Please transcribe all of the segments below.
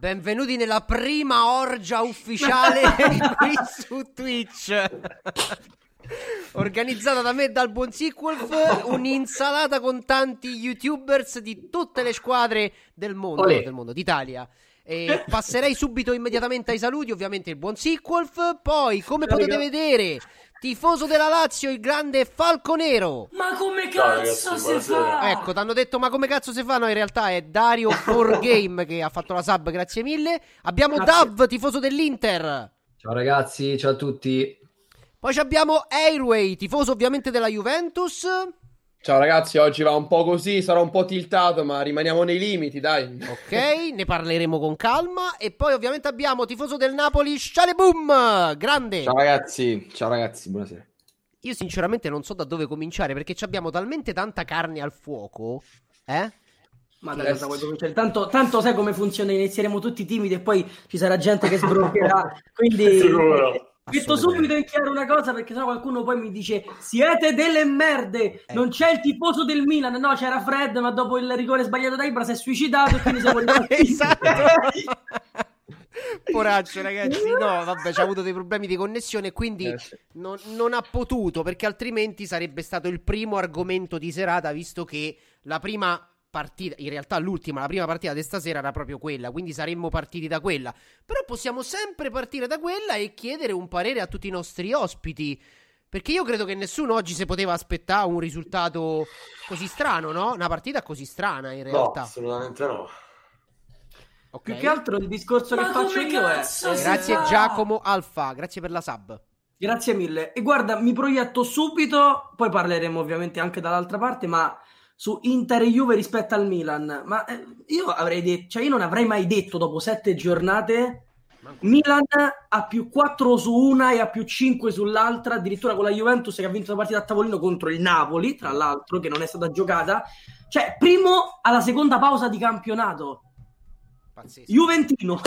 Benvenuti nella prima orgia ufficiale qui su Twitch. Organizzata da me e dal buon Sequelf, un'insalata con tanti youtubers di tutte le squadre del mondo, Olè. del mondo d'Italia. E passerei subito immediatamente ai saluti, ovviamente il buon Sequelf. Poi, come potete vedere, tifoso della Lazio, il grande Falco Nero. Ma come cazzo si fa? Ecco, ti hanno detto ma come cazzo si fa? No, in realtà è Dario 4Game che ha fatto la sub, grazie mille. Abbiamo Grazie. Dav, tifoso dell'Inter. Ciao ragazzi, ciao a tutti. Poi ci abbiamo Airway, tifoso ovviamente della Juventus. Ciao ragazzi, oggi va un po' così, sarò un po' tiltato, ma rimaniamo nei limiti, dai. Ok, ne parleremo con calma. E poi ovviamente abbiamo tifoso del Napoli, Shaleboom, grande. Ciao ragazzi, ciao ragazzi, buonasera. Io sinceramente non so da dove cominciare perché ci abbiamo talmente tanta carne al fuoco. Eh? Ma da cosa vuoi cominciare? Tanto, tanto sai come funziona, inizieremo tutti timidi e poi ci sarà gente che sbroccherà. Quindi Sicuro. Metto subito in chiaro una cosa perché sennò qualcuno poi mi dice siete delle merde, non c'è il tifoso del Milan. No, c'era Fred, ma dopo il rigore sbagliato da Ibra si è suicidato e quindi siamo rimasti. esatto. Poraccio, ragazzi. No, vabbè, ci ha avuto dei problemi di connessione. Quindi Eh, non, non ha potuto, perché altrimenti sarebbe stato il primo argomento di serata, visto che la prima partita, in realtà l'ultima, la prima partita di stasera era proprio quella. Quindi saremmo partiti da quella. Però possiamo sempre partire da quella e chiedere un parere a tutti i nostri ospiti. Perché io credo che nessuno oggi si poteva aspettare un risultato così strano, no? Una partita così strana, in No, realtà. assolutamente no. Ok. Più che altro il discorso Ma che faccio io è... cazzo è- si Grazie fa? Giacomo Alfa, grazie per la sub. Grazie mille. E guarda, mi proietto subito, poi parleremo ovviamente anche dall'altra parte, ma su Inter e Juve rispetto al Milan. Ma eh, io avrei detto, cioè io non avrei mai detto dopo sette giornate Milan ha più 4 su una e ha più 5 sull'altra, addirittura con la Juventus che ha vinto la partita a tavolino contro il Napoli, tra l'altro, che non è stata giocata. Cioè, primo alla seconda pausa di campionato. Pazzesco. Juventino,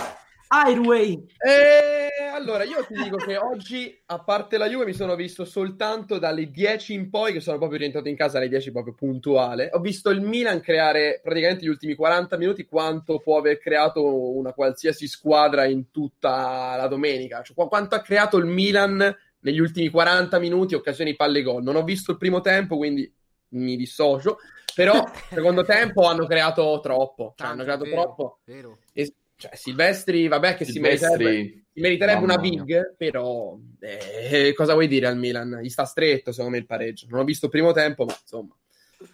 Airway, E allora, io ti dico che oggi, a parte la Juve, mi sono visto soltanto dalle 10 in poi, che sono proprio rientrato in casa alle 10 proprio puntuale. Ho visto il Milan creare praticamente gli ultimi 40 minuti quanto può aver creato una qualsiasi squadra in tutta la domenica. Cioè, qu- quanto ha creato il Milan negli ultimi 40 minuti, occasioni palle gol. Non ho visto il primo tempo, quindi mi dissocio. Però, secondo tempo hanno creato troppo. Cioè, hanno Tanto, creato vero, troppo. vero. E- cioè, Silvestri, vabbè, che Silvestri, si meriterebbe, si meriterebbe una big, però eh, cosa vuoi dire al Milan? Gli sta stretto, secondo me, il pareggio. Non ho visto il primo tempo, ma insomma.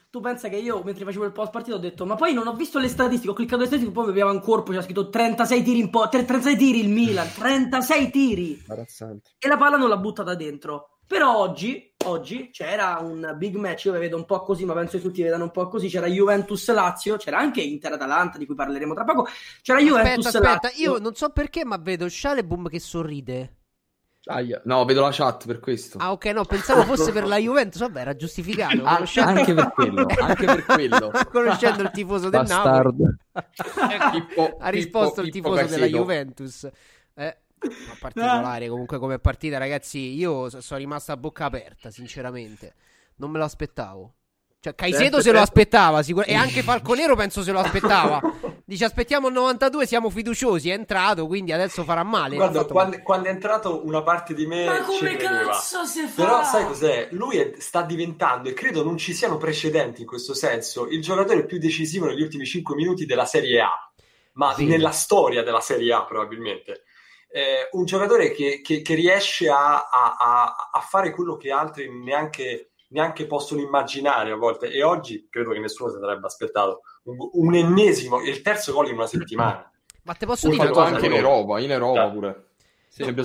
Tu pensa che io mentre facevo il post partito ho detto ma poi non ho visto le statistiche, ho cliccato le statistiche, poi aveva un corpo, c'era scritto 36 tiri in po', 36 tiri il Milan, 36 tiri e la palla non l'ha buttata dentro. Però oggi, oggi c'era un big match, io vi vedo un po' così, ma penso che tutti vedano un po' così, c'era Juventus-Lazio, c'era anche Inter-Atalanta di cui parleremo tra poco, c'era Aspetta, Juventus-Lazio. aspetta, io non so perché, ma vedo Shaleboom che sorride. Aia. No, vedo la chat per questo. Ah, ok, no, pensavo fosse per la Juventus. Vabbè, era giustificato. Ah, conoscendo- anche per quello, anche per quello. conoscendo il tifoso del Napoli, Pippo- ha risposto il Pippo tifoso della. Juventus. Eh, ma particolare comunque come partita, ragazzi. Io so- sono rimasto a bocca aperta, sinceramente. Non me lo aspettavo. Cioè, Caicedo se lo aspettava, sicur- e anche Falconero penso se lo aspettava. Dice aspettiamo il 92, siamo fiduciosi, è entrato, quindi adesso farà male. Guarda, Ha fatto quando, quando è entrato una parte di me Ma come cazzo si fa? Però sai cos'è? Lui è- sta diventando, e credo non ci siano precedenti in questo senso, il giocatore più decisivo negli ultimi 5 minuti della Serie A, ma Sì. nella storia della Serie A probabilmente. Eh, un giocatore che, che- che riesce a, a- a- a fare quello che altri neanche, neanche possono immaginare a volte. E oggi credo che nessuno si sarebbe aspettato un, un ennesimo, il terzo gol in una settimana. Ma te posso dire una fatto cosa? anche in Europa, in Europa Cioè, pure.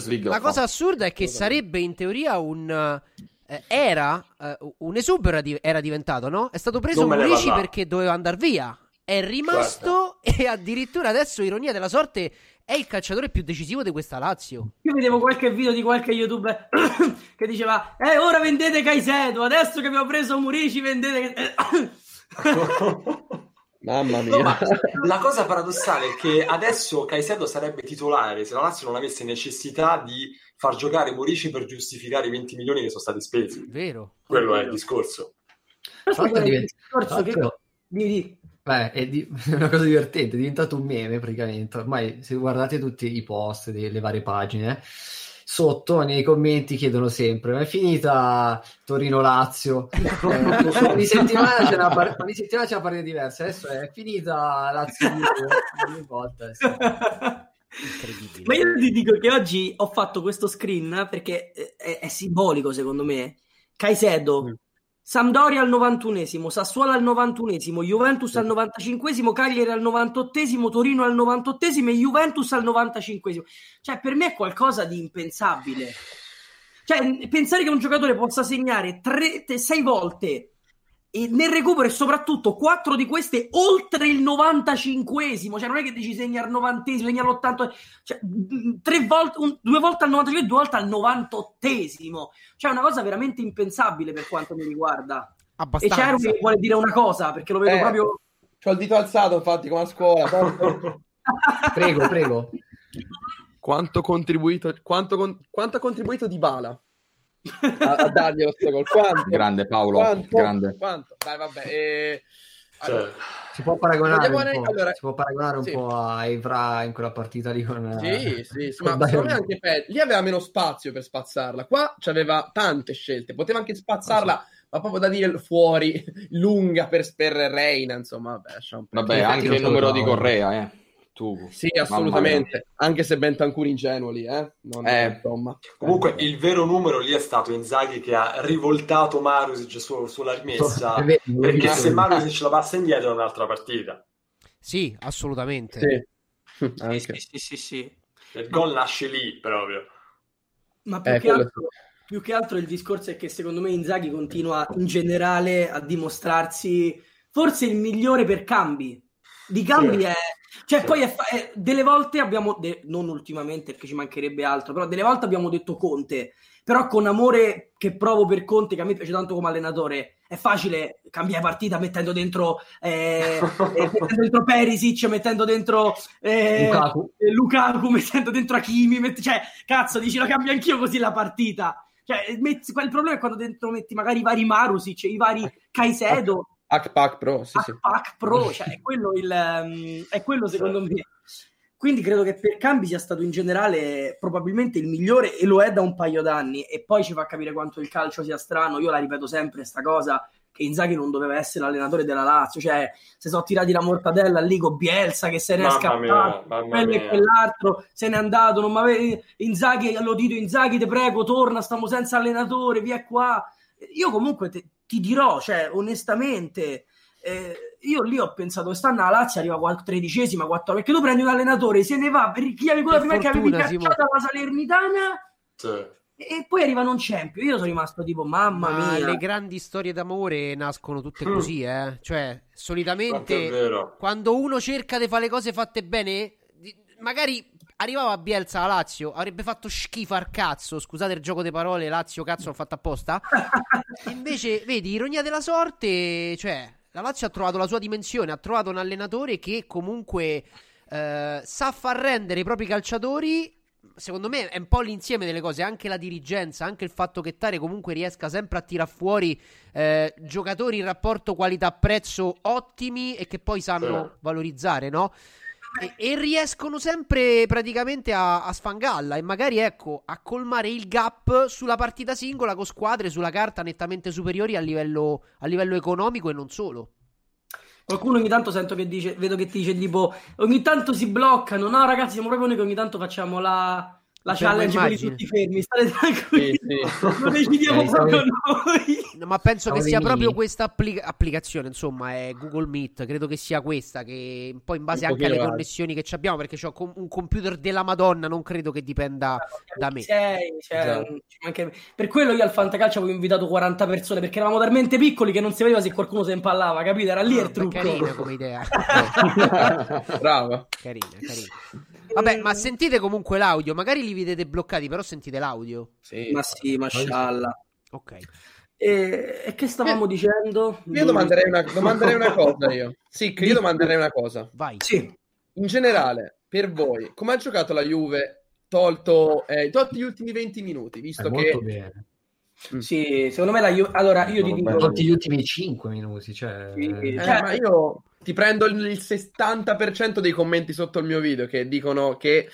League La cosa assurda è che sarebbe in teoria un. eh, era eh, un esubero di- era diventato, no? È stato preso Murici perché doveva andare via. È rimasto e addirittura adesso, ironia della sorte, è il calciatore più decisivo di questa Lazio. Io vedevo qualche video di qualche youtuber che diceva Eh, ora vendete Caicedo, adesso che abbiamo preso Murici vendete... Mamma No, mia. ma la cosa paradossale è che adesso Caicedo sarebbe titolare se la Lazio non avesse necessità di far giocare Murici per giustificare i 20 milioni che sono stati spesi. Vero? Quello è il discorso. L'altro guarda, il discorso che... Di, di. Beh, è, di- è una cosa divertente, è diventato un meme praticamente. Ormai, se guardate tutti i post delle varie pagine, sotto nei commenti chiedono sempre: ma è finita Torino-Lazio? Eh, ogni, settimana c'è una par- ogni settimana c'è una partita diversa. Adesso è finita Lazio ogni volta. Ma io ti dico che oggi ho fatto questo screen perché è, è simbolico secondo me. Caicedo, Mm. Sampdoria al 91esimo, Sassuolo al 91esimo, Juventus al 95esimo, Cagliari al 98esimo, Torino al 98esimo e Juventus al 95esimo. Cioè, per me è qualcosa di impensabile. Cioè, pensare che un giocatore possa segnare tre, te- sei volte e nel recupero e soprattutto quattro di queste oltre il 95esimo, cioè non è che dici segna al 90esimo, segna all'80, cioè mh, tre volte, un- due volte al 95 e due volte al 98esimo, cioè è una cosa veramente impensabile per quanto mi riguarda. E Abbastanza. c'è che vuole dire una cosa perché lo vedo Eh. proprio C'ho il dito alzato, infatti, come a scuola. Prego, prego. quanto contribuito, quanto, con- quanto ha contribuito Di Bala a, a darglielo sto gol? Quanto? Grande Paolo, Quanto? grande. Quanto? Dai, vabbè. eh, Cioè, allora, Si può paragonare, un po', allora- si può paragonare un sì. po' a Evra in quella partita lì con... Sì, eh, sì, sì, con ma secondo me anche peggio. Lì aveva meno spazio per spazzarla. Qua c'aveva tante scelte. Poteva anche spazzarla, ma proprio da dire fuori, lunga per, per Reina. Insomma, vabbè, Vabbè, anche il lo numero di. Correa, eh. Tu. Sì, assolutamente. Anche se Bentancur ingenuo lì, eh. Non, Eh. insomma. comunque il vero numero lì è stato Inzaghi che ha rivoltato Marusic su- sulla rimessa vero, perché se Marusic la passa indietro è un'altra partita. Sì, assolutamente. Sì. sì, sì, sì, sì. Il gol nasce lì proprio. Ma più, Eh, che altro, più che altro il discorso è che secondo me Inzaghi continua in generale a dimostrarsi forse il migliore per cambi. Di cambi Sì. è... Cioè, Sì. poi è fa- è- delle volte abbiamo, de- non ultimamente perché ci mancherebbe altro, però delle volte abbiamo detto Conte, però con amore che provo per Conte, che a me piace tanto come allenatore, è facile cambiare partita mettendo dentro, eh, eh, mettendo dentro Perisic, mettendo dentro eh, Lukaku. eh, Lukaku, mettendo dentro Hakimi, met- cioè, cazzo, dici, lo cambio anch'io così la partita. Cioè, metti- il problema è quando dentro metti magari i vari Marusic, i vari Caicedo, Hack Pro, sì, sì. Pack Pro, cioè è quello, il, ehm, è quello secondo me. Quindi credo che per cambi sia stato in generale probabilmente il migliore e lo è da un paio d'anni e poi ci fa capire quanto il calcio sia strano. Io la ripeto sempre sta cosa che Inzaghi non doveva essere l'allenatore della Lazio, cioè se sono tirati la mortadella lì con Bielsa che se ne è scappato, mia, quello e quell'altro se n'è andato, non m'ave- Inzaghi, lo dito Inzaghi, te prego, torna, stiamo senza allenatore, via qua. Io comunque te- ti dirò, cioè onestamente, eh, io lì ho pensato quest'anno la Lazio arriva a tredicesima, 4 perché tu prendi un allenatore, se ne va, per chi avevi quella prima che avevi cacciato alla Salernitana Sì. e poi arriva un champion. Io sono rimasto tipo, mamma Ma mia. le grandi storie d'amore nascono tutte Mm. così, eh. Cioè, solitamente quando uno cerca di fare le cose fatte bene, magari arrivava a Bielsa a Lazio, avrebbe fatto schifo al cazzo. Scusate il gioco di parole, Lazio cazzo l'ho fatto apposta. E invece, vedi, ironia della sorte, cioè, la Lazio ha trovato la sua dimensione, ha trovato un allenatore che comunque eh, sa far rendere i propri calciatori, secondo me è un po' l'insieme delle cose, anche la dirigenza, anche il fatto che Tare comunque riesca sempre a tirar fuori eh, giocatori in rapporto qualità-prezzo ottimi e che poi sanno Sì. valorizzare, no? E, e riescono sempre praticamente a, a sfangarla e magari ecco a colmare il gap sulla partita singola con squadre sulla carta nettamente superiori a livello, a livello economico e non solo. Qualcuno ogni tanto sento che dice, vedo che ti dice tipo, ogni tanto si bloccano. No, ragazzi, siamo proprio noi che ogni tanto facciamo la, la Fermo challenge quelli tutti fermi. State tranquilli, Sì, lo decidiamo Eh, proprio stavo- noi. No, ma penso Siamo che sia mini. proprio questa appli- applicazione, insomma, è Google Meet, credo che sia questa, che un po' in base Un anche alle pochino connessioni che ci abbiamo, perché ho un computer della Madonna, non credo che dipenda da me. Sei, cioè, Esatto. Per quello io al Fantacalcio avevo invitato 40 persone perché eravamo talmente piccoli che non si vedeva se qualcuno si impallava, capito? Era lì il Ah, trucco. Carina come idea. Brava. carina, carina. Vabbè, ma sentite comunque l'audio, magari li vedete bloccati, però sentite l'audio. Sì. Ma sì, mashallah. Ok. E, e che stavamo dicendo? Io domanderei una, domanderei una cosa io. Sì, che io domanderei una cosa. Vai. Sì. In generale, per voi, come ha giocato la Juve tolto, eh, tolti gli ultimi 20 minuti, visto È che molto bene. Sì, secondo me la Ju- Allora, io ti Sono dico... Tolti gli ultimi 5 minuti, cioè... Sì, Eh, Cioè- ma io ti prendo il il 60% dei commenti sotto il mio video che dicono che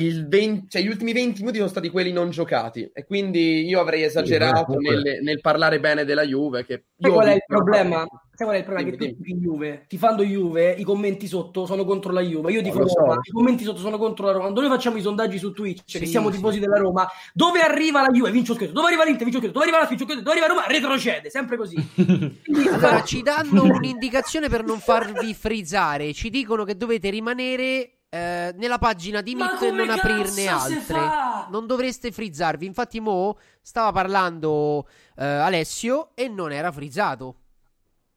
20 cioè, gli ultimi 20 minuti sono stati quelli non giocati e quindi io avrei esagerato comunque- nel, nel parlare bene della Juve che Sai io qual è il problema? Sai qual è il problema? Che Dimmi, tu tifi Juve, tifando Juve, i commenti sotto sono contro la Juve. Io tifo lo so. Roma, i commenti sotto sono contro la Roma. Quando noi facciamo i sondaggi su Twitch, che Sì, siamo sì. tifosi della Roma, dove arriva la Juve? Vince lo scudetto. Dove arriva l'Inter? Vince lo scudetto. Dove arriva la scudetto. Dove arriva Roma? Retrocede, sempre così. Allora, ci danno un'indicazione per non farvi frizzare. Ci dicono che dovete rimanere eh, nella pagina di Meet e non aprirne altre. fa? Non dovreste frizzarvi. Infatti, Mo stava parlando eh, Alessio e non era frizzato.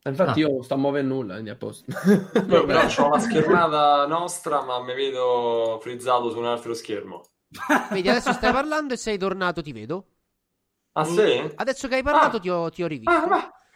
infatti Ah. io non sto a muovere nulla quindi a posto Io però ho la schermata nostra, ma mi vedo frizzato su un altro schermo. Vedi, adesso stai parlando e sei tornato, ti vedo. Ah, sì? Adesso che hai parlato Ah. ti, ho, ti ho rivisto. Ah, ma-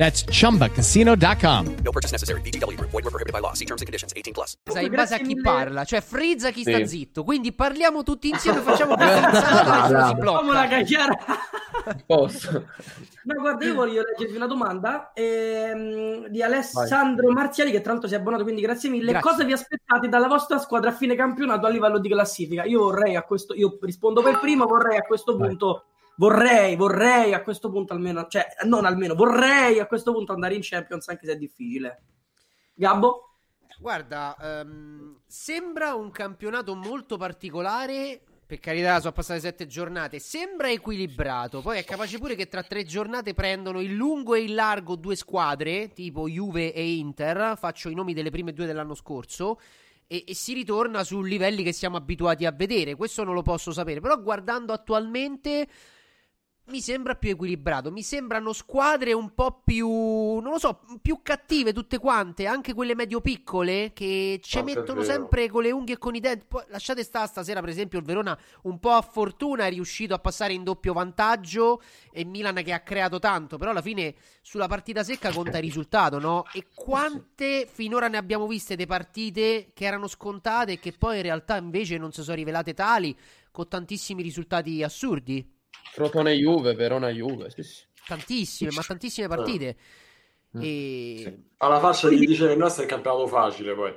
That's chumbacasino.com. No purchase necessary. VGW Group. Void were prohibited by law. See terms and conditions. 18 plus. sai in base a chi parla, cioè frizza chi sta Sì. zitto. Quindi parliamo tutti insieme, facciamo questa insalata e nessuno si Facciamo la cacchiara. posso No, guarda, io voglio leggervi una domanda ehm, di Alessandro Marziali, che tra l'altro si è abbonato, quindi grazie mille. Grazie. Cosa vi aspettate dalla vostra squadra a fine campionato a livello di classifica? Io vorrei a questo, io rispondo per primo, vorrei a questo Vai. punto, vorrei, vorrei a questo punto almeno, cioè non almeno, vorrei a questo punto andare in Champions, anche se è difficile. Gabbo? Guarda, ehm, sembra un campionato molto particolare. Per carità, sono passate sette giornate. Sembra equilibrato. Poi è capace pure che tra tre giornate prendono il lungo e il largo due squadre, tipo Juve e Inter. Faccio i nomi delle prime due dell'anno scorso. E, e si ritorna su livelli che siamo abituati a vedere. Questo non lo posso sapere. Però guardando attualmente. Mi sembra più equilibrato. Mi sembrano squadre un po' più. Non lo so, più cattive tutte quante. Anche quelle medio-piccole che ci Quanto mettono sempre con le unghie e con i denti. Poi, lasciate stare stasera, per esempio, il Verona un po' a fortuna è riuscito a passare in doppio vantaggio. E Milan che ha creato tanto. Però alla fine sulla partita secca conta il risultato, no? E quante finora ne abbiamo viste di partite che erano scontate e che poi in realtà invece non si sono rivelate tali, con tantissimi risultati assurdi. Crotone Juve Verona Juve sì, sì. Tantissime, ma tantissime partite. Mm. E... Alla faccia di dice che il nostro è il campionato facile, poi.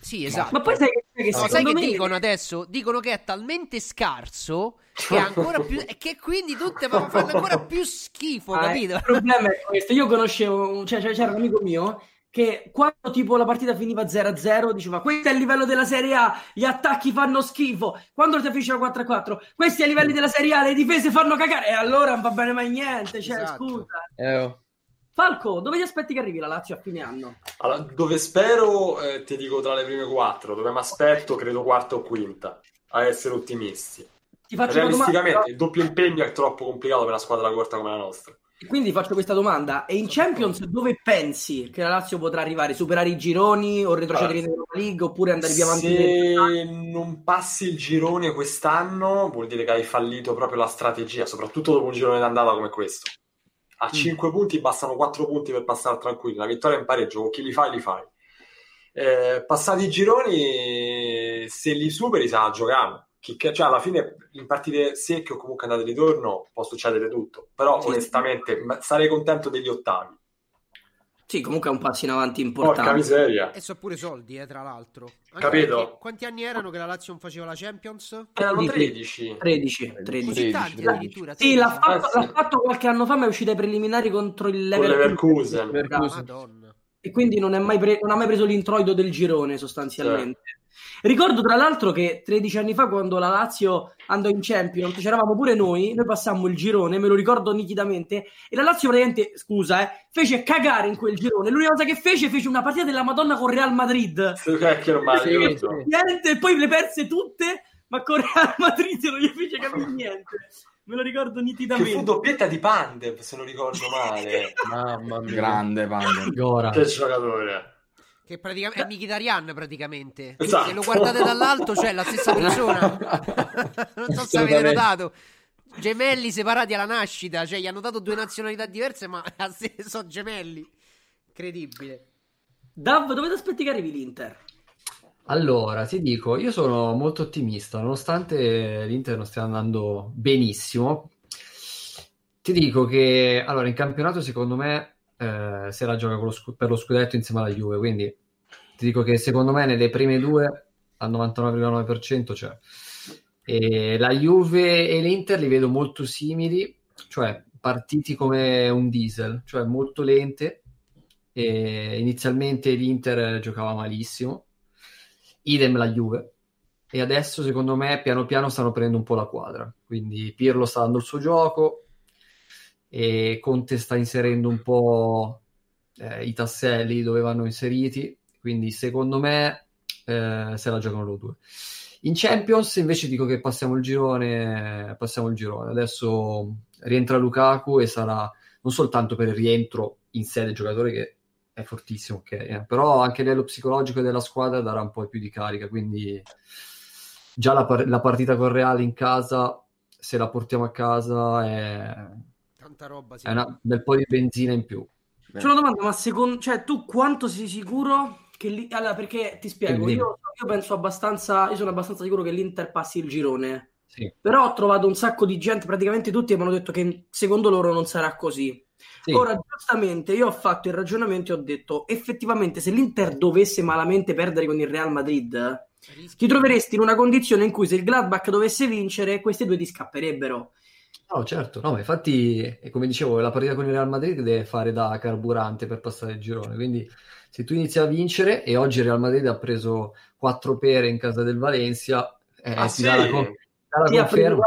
Sì, esatto. Ma poi sai che, che No, sai che me... dicono adesso? Dicono che è talmente scarso che, è ancora più, e che quindi tutte fanno ancora più schifo, Ah, capito? Il problema è questo. Io conoscevo, cioè, cioè, c'era un amico mio che quando tipo la partita finiva 0-0 diceva questo è il livello della Serie A, gli attacchi fanno schifo. Quando la finisce 4-4, questi è i livelli della Serie A, le difese fanno cagare e allora non va bene mai niente. Cioè, Esatto. scusa. Eh, oh. Falco, dove ti aspetti che arrivi la Lazio a fine anno? Allora, dove spero, eh, ti dico tra le prime quattro, dove mi aspetto, credo quarta o quinta, a essere ottimisti. ti faccio una domanda. Realisticamente, il doppio impegno è troppo complicato per una squadra corta come la nostra. Quindi faccio questa domanda: e in Champions dove pensi che la Lazio potrà arrivare? Superare i gironi o retrocedere in Europa League oppure andare più avanti? Se non passi il girone quest'anno, vuol dire che hai fallito proprio la strategia, soprattutto dopo un girone d'andata come questo. A 5 punti bastano 4 punti per passare tranquilli. La vittoria in pareggio, con chi li fai, li fai. Eh, passati i gironi, se li superi, sa giocare. Chi, che- cioè, alla fine, in partite secche o comunque andate di ritorno, può succedere tutto. Però, Sì. onestamente, ma- sarei contento degli ottavi. Sì, comunque è un passo in avanti Porca importante. miseria. E so pure soldi, eh, tra l'altro. Anche Capito? perché Quanti anni erano che la Lazio non faceva la Champions? Erano 13. 13, 13. Così tanti addirittura. Sì, l'ha 13. fatto, l'ha fatto qualche anno fa, ma è uscito ai preliminari contro il Con Leverkusen. Leverkusen. Madonna. E quindi non, è mai pre- non ha mai preso l'introito del girone, sostanzialmente. Ricordo tra l'altro che 13 anni fa, quando la Lazio andò in Champions, c'eravamo pure noi, noi passammo il girone, me lo ricordo nitidamente, e la Lazio praticamente, scusa, eh, fece cagare in quel girone. L'unica cosa che fece, fece una partita della Madonna con Real Madrid. Sì, la Sì, sì. Niente, e poi le perse tutte, ma con Real Madrid non gli fece capire niente. Me lo ricordo Che fu nitidamente. doppietta di Pandev, se non ricordo male. Mamma mia. Grande Pandev. Gora. Che giocatore. Che praticamente è Mkhitaryan praticamente. Esatto. Se lo guardate dall'alto c'è la stessa persona. non so se avete notato. Gemelli separati alla nascita, cioè gli hanno dato due nazionalità diverse, ma sono gemelli. Incredibile. Dav, dove ti aspetti che arrivi l'Inter? Allora, ti dico, io sono molto ottimista, nonostante l'Inter non stia andando benissimo. Ti dico che allora in campionato secondo me eh, se la gioca lo per lo scudetto insieme alla Juve, quindi ti dico che secondo me nelle prime due al 99,9% c'è. E la Juve e l'Inter li vedo molto simili, cioè partiti come un diesel, cioè molto lente. Inizialmente l'Inter giocava malissimo, idem la Juve. E adesso, secondo me, piano piano stanno prendendo un po' la quadra. Quindi Pirlo sta dando il suo gioco e Conte sta inserendo un po' eh, i tasselli dove vanno inseriti. Quindi, secondo me, eh, se la giocano loro due. In Champions invece dico che passiamo il girone, passiamo il girone. Adesso rientra Lukaku e sarà non soltanto per il rientro in sé del giocatore che è fortissimo, ok, eh, però anche a livello psicologico della squadra darà un po' più di carica, quindi già la, par- la partita con Reale in casa, se la portiamo a casa è, Tanta roba, sì. è una- un bel po' di benzina in più. C'è una domanda, ma secondo cioè, tu quanto sei sicuro che lì... Allora, perché ti spiego, io, io penso abbastanza, io sono abbastanza sicuro che l'Inter passi il girone. Sì. Però ho trovato un sacco di gente, praticamente tutti mi hanno detto che secondo loro non sarà così. Sì. Ora, giustamente, io ho fatto il ragionamento e ho detto, effettivamente, se l'Inter dovesse malamente perdere con il Real Madrid, ti troveresti in una condizione in cui se il Gladbach dovesse vincere, questi due ti scapperebbero. No, certo, no, ma infatti, e come dicevo, la partita con il Real Madrid deve fare da carburante per passare il girone, quindi se tu inizi a vincere e oggi il Real Madrid ha preso 4 pere in casa del Valencia, eh, Ah, ti sì? dà la, con- dà la Sì, conferma,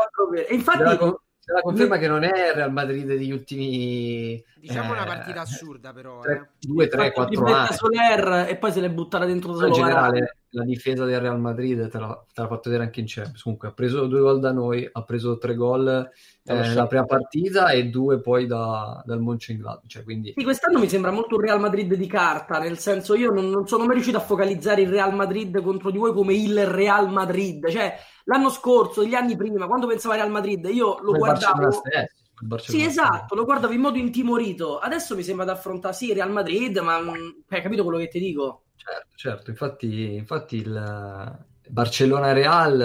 E ti infatti, la la conferma che non è il Real Madrid degli ultimi Diciamo una eh, partita assurda, però. tre- eh. due, tre, fatto quattro tripletta anni. Soler e poi se l'è buttata dentro da in solo generale la difesa del Real Madrid te l'ha, te l'ha fatto vedere anche in Champions comunque ha preso due gol da noi ha preso tre gol eh, Shakhtar. prima partita e due poi da, dal Mönchengladbach cioè quindi Sì, quest'anno mi sembra molto un Real Madrid di carta, nel senso io non, non sono mai riuscito a focalizzare il Real Madrid contro di voi come il Real Madrid, cioè l'anno scorso, gli anni prima, quando pensavo a Real Madrid, io lo come guardavo... stesso, Sì, esatto, lo guardavo in modo intimorito. Adesso mi sembra di affrontare sì Real Madrid, ma hai capito quello che ti dico? certo certo infatti, infatti il Barcellona Real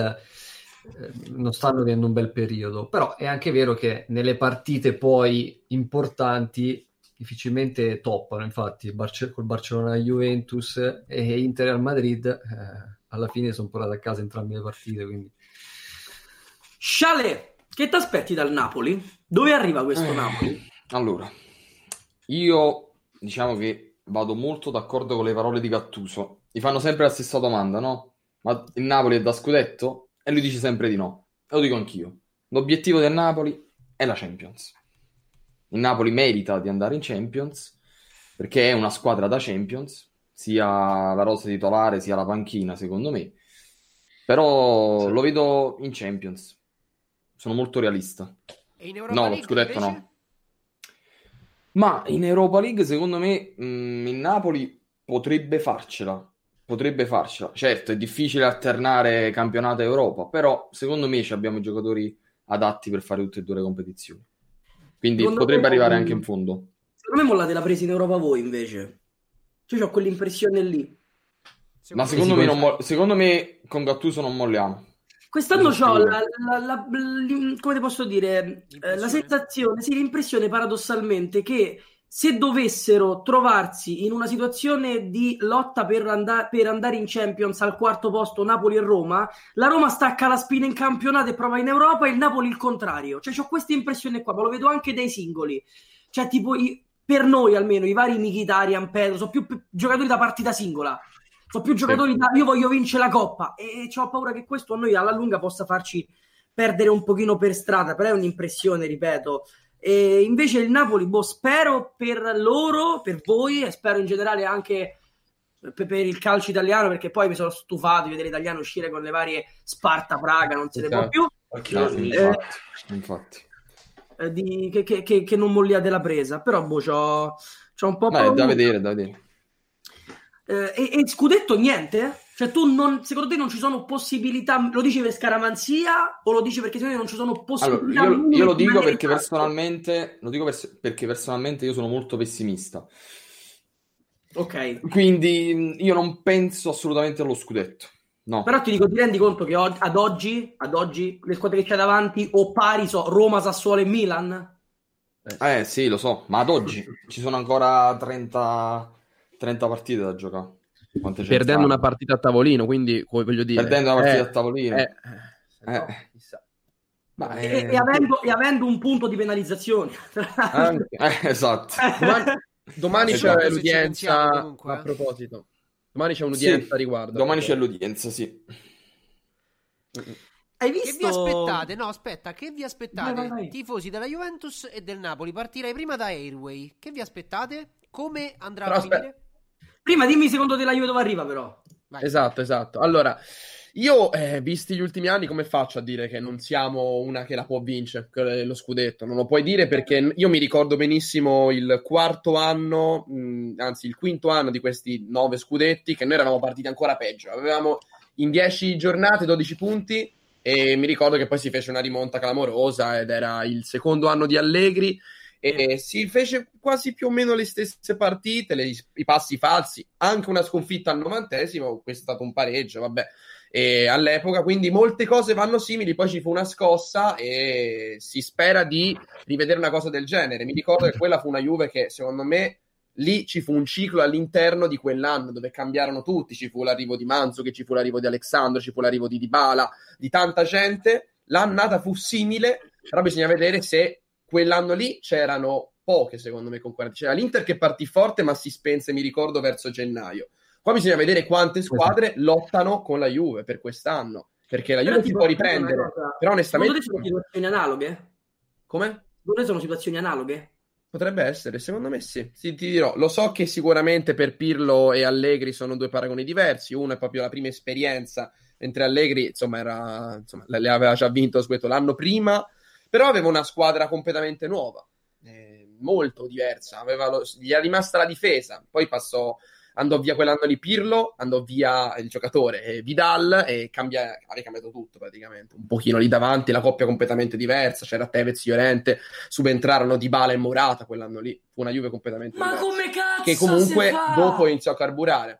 eh, non stanno avendo un bel periodo però è anche vero che nelle partite poi importanti difficilmente toppano infatti Barce- col Barcellona Juventus e Inter al Madrid eh, alla fine sono portate a casa entrambe le partite quindi Chalet, che ti aspetti dal Napoli? Dove arriva questo Eh. Napoli? Allora, io diciamo che vado molto d'accordo con le parole di Gattuso. Gli fanno sempre la stessa domanda, no? Ma il Napoli è da scudetto? E lui dice sempre di no. E lo dico anch'io. L'obiettivo del Napoli è la Champions. Il Napoli merita di andare in Champions perché è una squadra da Champions, sia la rosa titolare sia la panchina, secondo me. Però lo vedo in Champions. sono molto realista. E in Europa No, lo scudetto invece? no. Ma in Europa League, secondo me, mh, il Napoli potrebbe farcela. Potrebbe farcela. Certo, è difficile alternare campionato e Europa, però secondo me ci abbiamo i giocatori adatti per fare tutte e due le competizioni. Quindi Secondo potrebbe arrivare anche in fondo. Secondo me mollate la presa in Europa voi invece. Cioè, ho quell'impressione lì. Ma secondo me, non mo- secondo me con Gattuso non molliamo. Quest'anno ho la, la- la- come ti posso dire, eh, la sensazione, sì, l'impressione paradossalmente che se dovessero trovarsi in una situazione di lotta per, anda- per andare in Champions al quarto posto Napoli e Roma, la Roma stacca la spina in campionato e prova in Europa e il Napoli il contrario. Cioè ho questa impressione qua, ma lo vedo anche dai singoli. Cioè tipo i- per noi almeno i vari Mkhitaryan, Pedro, sono più più giocatori da partita singola. Sono più giocatori da io voglio vincere la coppa e ho paura che questo a noi alla lunga possa farci perdere un pochino per strada, però è un'impressione, ripeto. E invece il Napoli, boh, spero per loro, per voi e spero in generale anche per, il calcio italiano, perché poi mi sono stufato di vedere l'italiano uscire con le varie Sparta Praga, non se ne può più. No, Eh, infatti, infatti. Eh, di- che, che- che- che non molliate la presa, però boh, c'ho, c'ho un po' Beh, paura. da vedere, da vedere. Eh, e, e scudetto niente? Cioè tu non, secondo te non ci sono possibilità, lo dici per scaramanzia o lo dici perché secondo te non ci sono Allora, possibilità? io, minime io lo di dico perché personalmente, lo dico pers- perché personalmente io sono molto pessimista. Ok. Quindi mh, io non penso assolutamente allo scudetto. No. Però ti dico, ti rendi conto che ad oggi, ad oggi le squadre che c'è davanti o pari so Roma, Sassuolo e Milan? Eh sì, lo so, ma ad oggi ci sono ancora 30, 30 partite da giocare. Quante Perdendo una partita a tavolino, quindi come voglio dire... Perdendo una partita eh, a tavolino. eh, Eh. Ma E, eh, e avendo, e avendo un punto di penalizzazione. anche- Eh, esatto. domani, domani Esatto. c'è Se ci l'udienza a eh. proposito. Domani c'è un'udienza Sì, a riguardo. Domani c'è l'udienza, sì. Hai Che visto? vi aspettate? No, aspetta, che vi aspettate? Vai, vai, vai. Tifosi della Juventus e del Napoli. Partirei prima da Airway. Che vi aspettate? Come andrà Però a aspetta. finire? Prima dimmi secondo te la Juve dove arriva però. Vai. Esatto, esatto. Allora, io, eh, visti gli ultimi anni, come faccio a dire che non siamo una che la può vincere lo scudetto? Non lo puoi dire perché io mi ricordo benissimo il quarto anno, mh, anzi il quinto anno di questi nove scudetti, che noi eravamo partiti ancora peggio. Avevamo in 10 giornate 12 punti e mi ricordo che poi si fece una rimonta clamorosa ed era il secondo anno di Allegri e si fece quasi più o meno le stesse partite, le- i passi falsi, anche una sconfitta al novantesimo, questo è stato un pareggio, vabbè, e all'epoca, quindi molte cose vanno simili, poi ci fu una scossa e si spera di rivedere una cosa del genere. Mi ricordo che quella fu una Juve che secondo me lì ci fu un ciclo all'interno di quell'anno dove cambiarono tutti, ci fu l'arrivo di Manzo, ci fu l'arrivo di Alessandro, ci fu l'arrivo di Dybala, di tanta gente. L'annata fu simile, però bisogna vedere se quell'anno lì c'erano poche, secondo me, concorrenti. C'era l'Inter che partì forte, ma si spense, mi ricordo, verso gennaio. Qua bisogna vedere quante squadre lottano con la Juve per quest'anno, perché la Juve si può riprendere, però Secondo onestamente... te sono situazioni analoghe? Come? Secondo te sono situazioni analoghe? Potrebbe essere, secondo me sì. Sì, ti dirò, lo so che sicuramente per Pirlo e Allegri sono due paragoni diversi. Uno è proprio la prima esperienza, mentre Allegri, insomma, era, insomma, le aveva già vinto scudetto l'anno prima, però aveva una squadra completamente nuova, eh, molto diversa. Aveva lo- gli era rimasta la difesa, poi passò, andò via quell'anno lì Pirlo, andò via il giocatore eh, Vidal e cambia, aveva cambiato tutto praticamente. Un pochino lì davanti, la coppia completamente diversa, c'era Tevez, Llorente, subentrarono Dybala e Morata quell'anno lì. Fu una Juve completamente Ma diversa. come cazzo Che comunque dopo iniziò a carburare.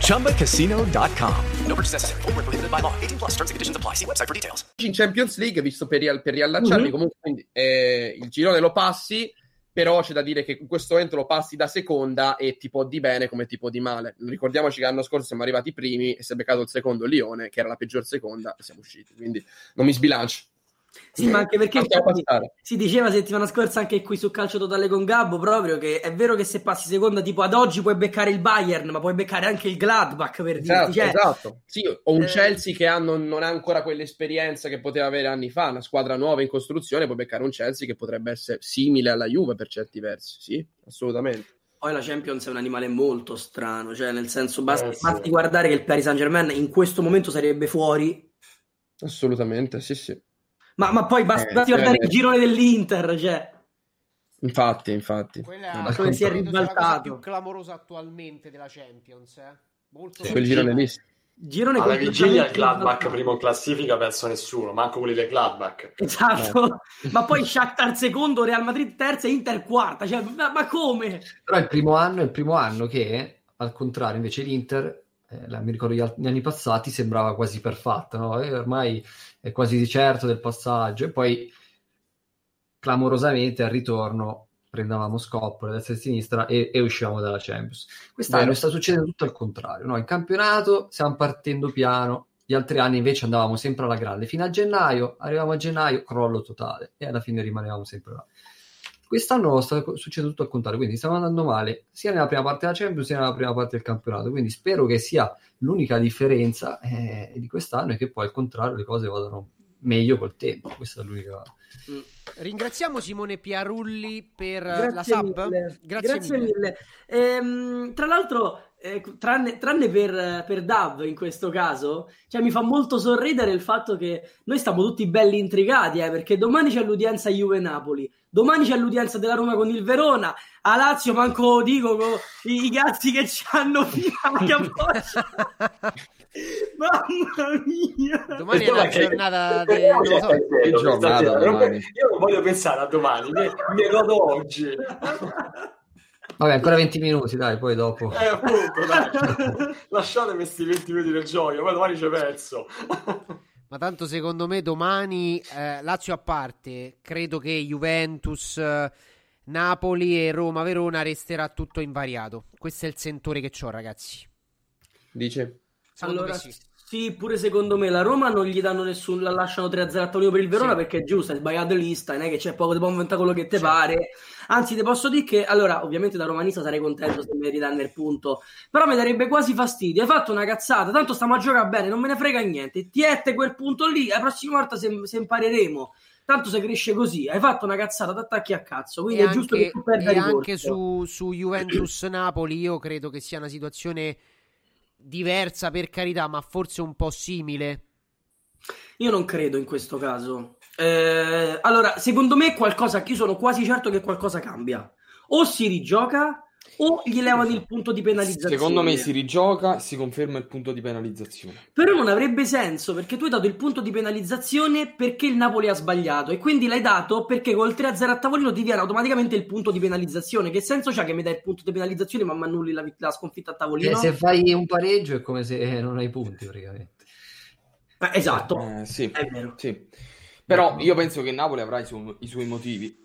ChumbaCasino.com. No purchase necessary. Void where prohibited by law. 18 plus terms and conditions apply. See website for details. in Champions League, visto per, ri- per riallacciarmi, Mhm. comunque quindi, eh, il girone lo passi, però c'è da dire che in questo momento lo passi da seconda e ti può di bene come ti può di male. Ricordiamoci che l'anno scorso siamo arrivati primi e si è beccato il secondo Lione, che era la peggior seconda, e siamo usciti. Quindi non mi sbilancio. Sì, ma anche perché si diceva settimana scorsa anche qui su Calcio Totale con Gabbo proprio che è vero che se passi seconda tipo ad oggi puoi beccare il Bayern, ma puoi beccare anche il Gladbach per Esatto, dirti. Cioè, esatto. Sì, o un eh, Chelsea che ha- non, non ha ancora quell'esperienza che poteva avere anni fa, una squadra nuova in costruzione, puoi beccare un Chelsea che potrebbe essere simile alla Juve per certi versi. Sì, assolutamente. Poi la Champions è un animale molto strano, cioè nel senso basta, Eh, sì. basti guardare che il Paris Saint Germain in questo momento sarebbe fuori, Assolutamente, sì, sì. Ma, ma poi basta Eh, basti guardare eh. il girone dell'Inter, cioè Infatti, infatti. Quella come si è sia la cosa ribaltato. più clamorosa attualmente della Champions, eh. Molto Quel girone lì. girone Alla vigilia il Gladbach ribaltato. primo in classifica penso nessuno, manco quelli del Gladbach. Esatto, ma poi Shakhtar secondo, Real Madrid terza e Inter quarta, cioè, ma, ma come? Però il primo anno è il primo anno che, al contrario, invece l'Inter, eh, la- mi ricordo gli, anni passati, sembrava quasi perfetta, no? E ormai è quasi certo del passaggio. E poi, clamorosamente, al ritorno, prendevamo scoppole destra e sinistra e, e uscivamo dalla Champions. Quest'anno sta succedendo tutto al contrario, no? In campionato stiamo partendo piano, gli altri anni invece andavamo sempre alla grande. Fino a gennaio, arrivavamo a gennaio, crollo totale e alla fine rimanevamo sempre là. Quest'anno sta succedendo tutto al contrario, quindi stiamo andando male sia nella prima parte della Champions sia nella prima parte del campionato. Quindi spero che sia l'unica differenza eh, di quest'anno e che poi al contrario le cose vadano meglio col tempo. Questa è l'unica. Ringraziamo Simone Piarulli per Grazie la sub. mille. Grazie, Grazie mille. mille. Ehm, tra l'altro, eh, tranne, tranne per, per Dav in questo caso, cioè mi fa molto sorridere il fatto che noi stiamo tutti belli intrigati, eh, perché domani c'è l'udienza Juve-Napoli, domani c'è l'udienza della Roma con il Verona, a Lazio manco dico con i, i gatti che ci hanno capoccia. Mamma mia! Domani è che- giornata che non lo so. Che giornata. Io non voglio pensare a domani, mi, mi godo oggi. Vabbè, ancora 20 minuti, dai, poi dopo. Eh, appunto, dai. Lasciatemi questi 20 minuti di gioia, poi domani ci penso. Ma tanto secondo me domani, eh, Lazio a parte, credo che Juventus, eh, Napoli e Roma-Verona resterà tutto invariato. Questo è il sentore che ho, ragazzi. Dice? Secondo allora, sì. sì, pure secondo me la Roma non gli danno nessun, la lasciano 3-0 a tavolino per il Verona Sì. perché è giusto, hai sbagliato lista, non è che c'è poco, ti può inventare quello che ti Certo. pare. Anzi, ti posso dire che, allora, ovviamente da romanista sarei contento se mi ridanno il punto, però mi darebbe quasi fastidio. Hai fatto una cazzata, tanto stiamo a giocare bene, non me ne frega niente. Tiette quel punto lì, la prossima volta se, se impareremo. Tanto se cresce così, hai fatto una cazzata, ti attacchi a cazzo. Quindi E è giusto che tu perda e anche su, su Juventus-Napoli io credo che sia una situazione diversa per carità, ma forse un po' simile. Io non credo in questo caso. Eh, allora, secondo me qualcosa, io sono quasi certo che qualcosa cambia. O si rigioca o gli levano il punto di penalizzazione. Secondo me si rigioca e si conferma il punto di penalizzazione. Però non avrebbe senso perché tu hai dato il punto di penalizzazione perché il Napoli ha sbagliato e quindi l'hai dato perché col 3-0 a tavolino ti viene automaticamente il punto di penalizzazione. Che senso c'ha che mi dai il punto di penalizzazione ma mi annulli la, la sconfitta a tavolino? Eh, se fai un pareggio è come se non hai punti praticamente. Eh, esatto, Eh, sì, è vero. sì. Però io penso che Napoli avrà i, su- i suoi motivi.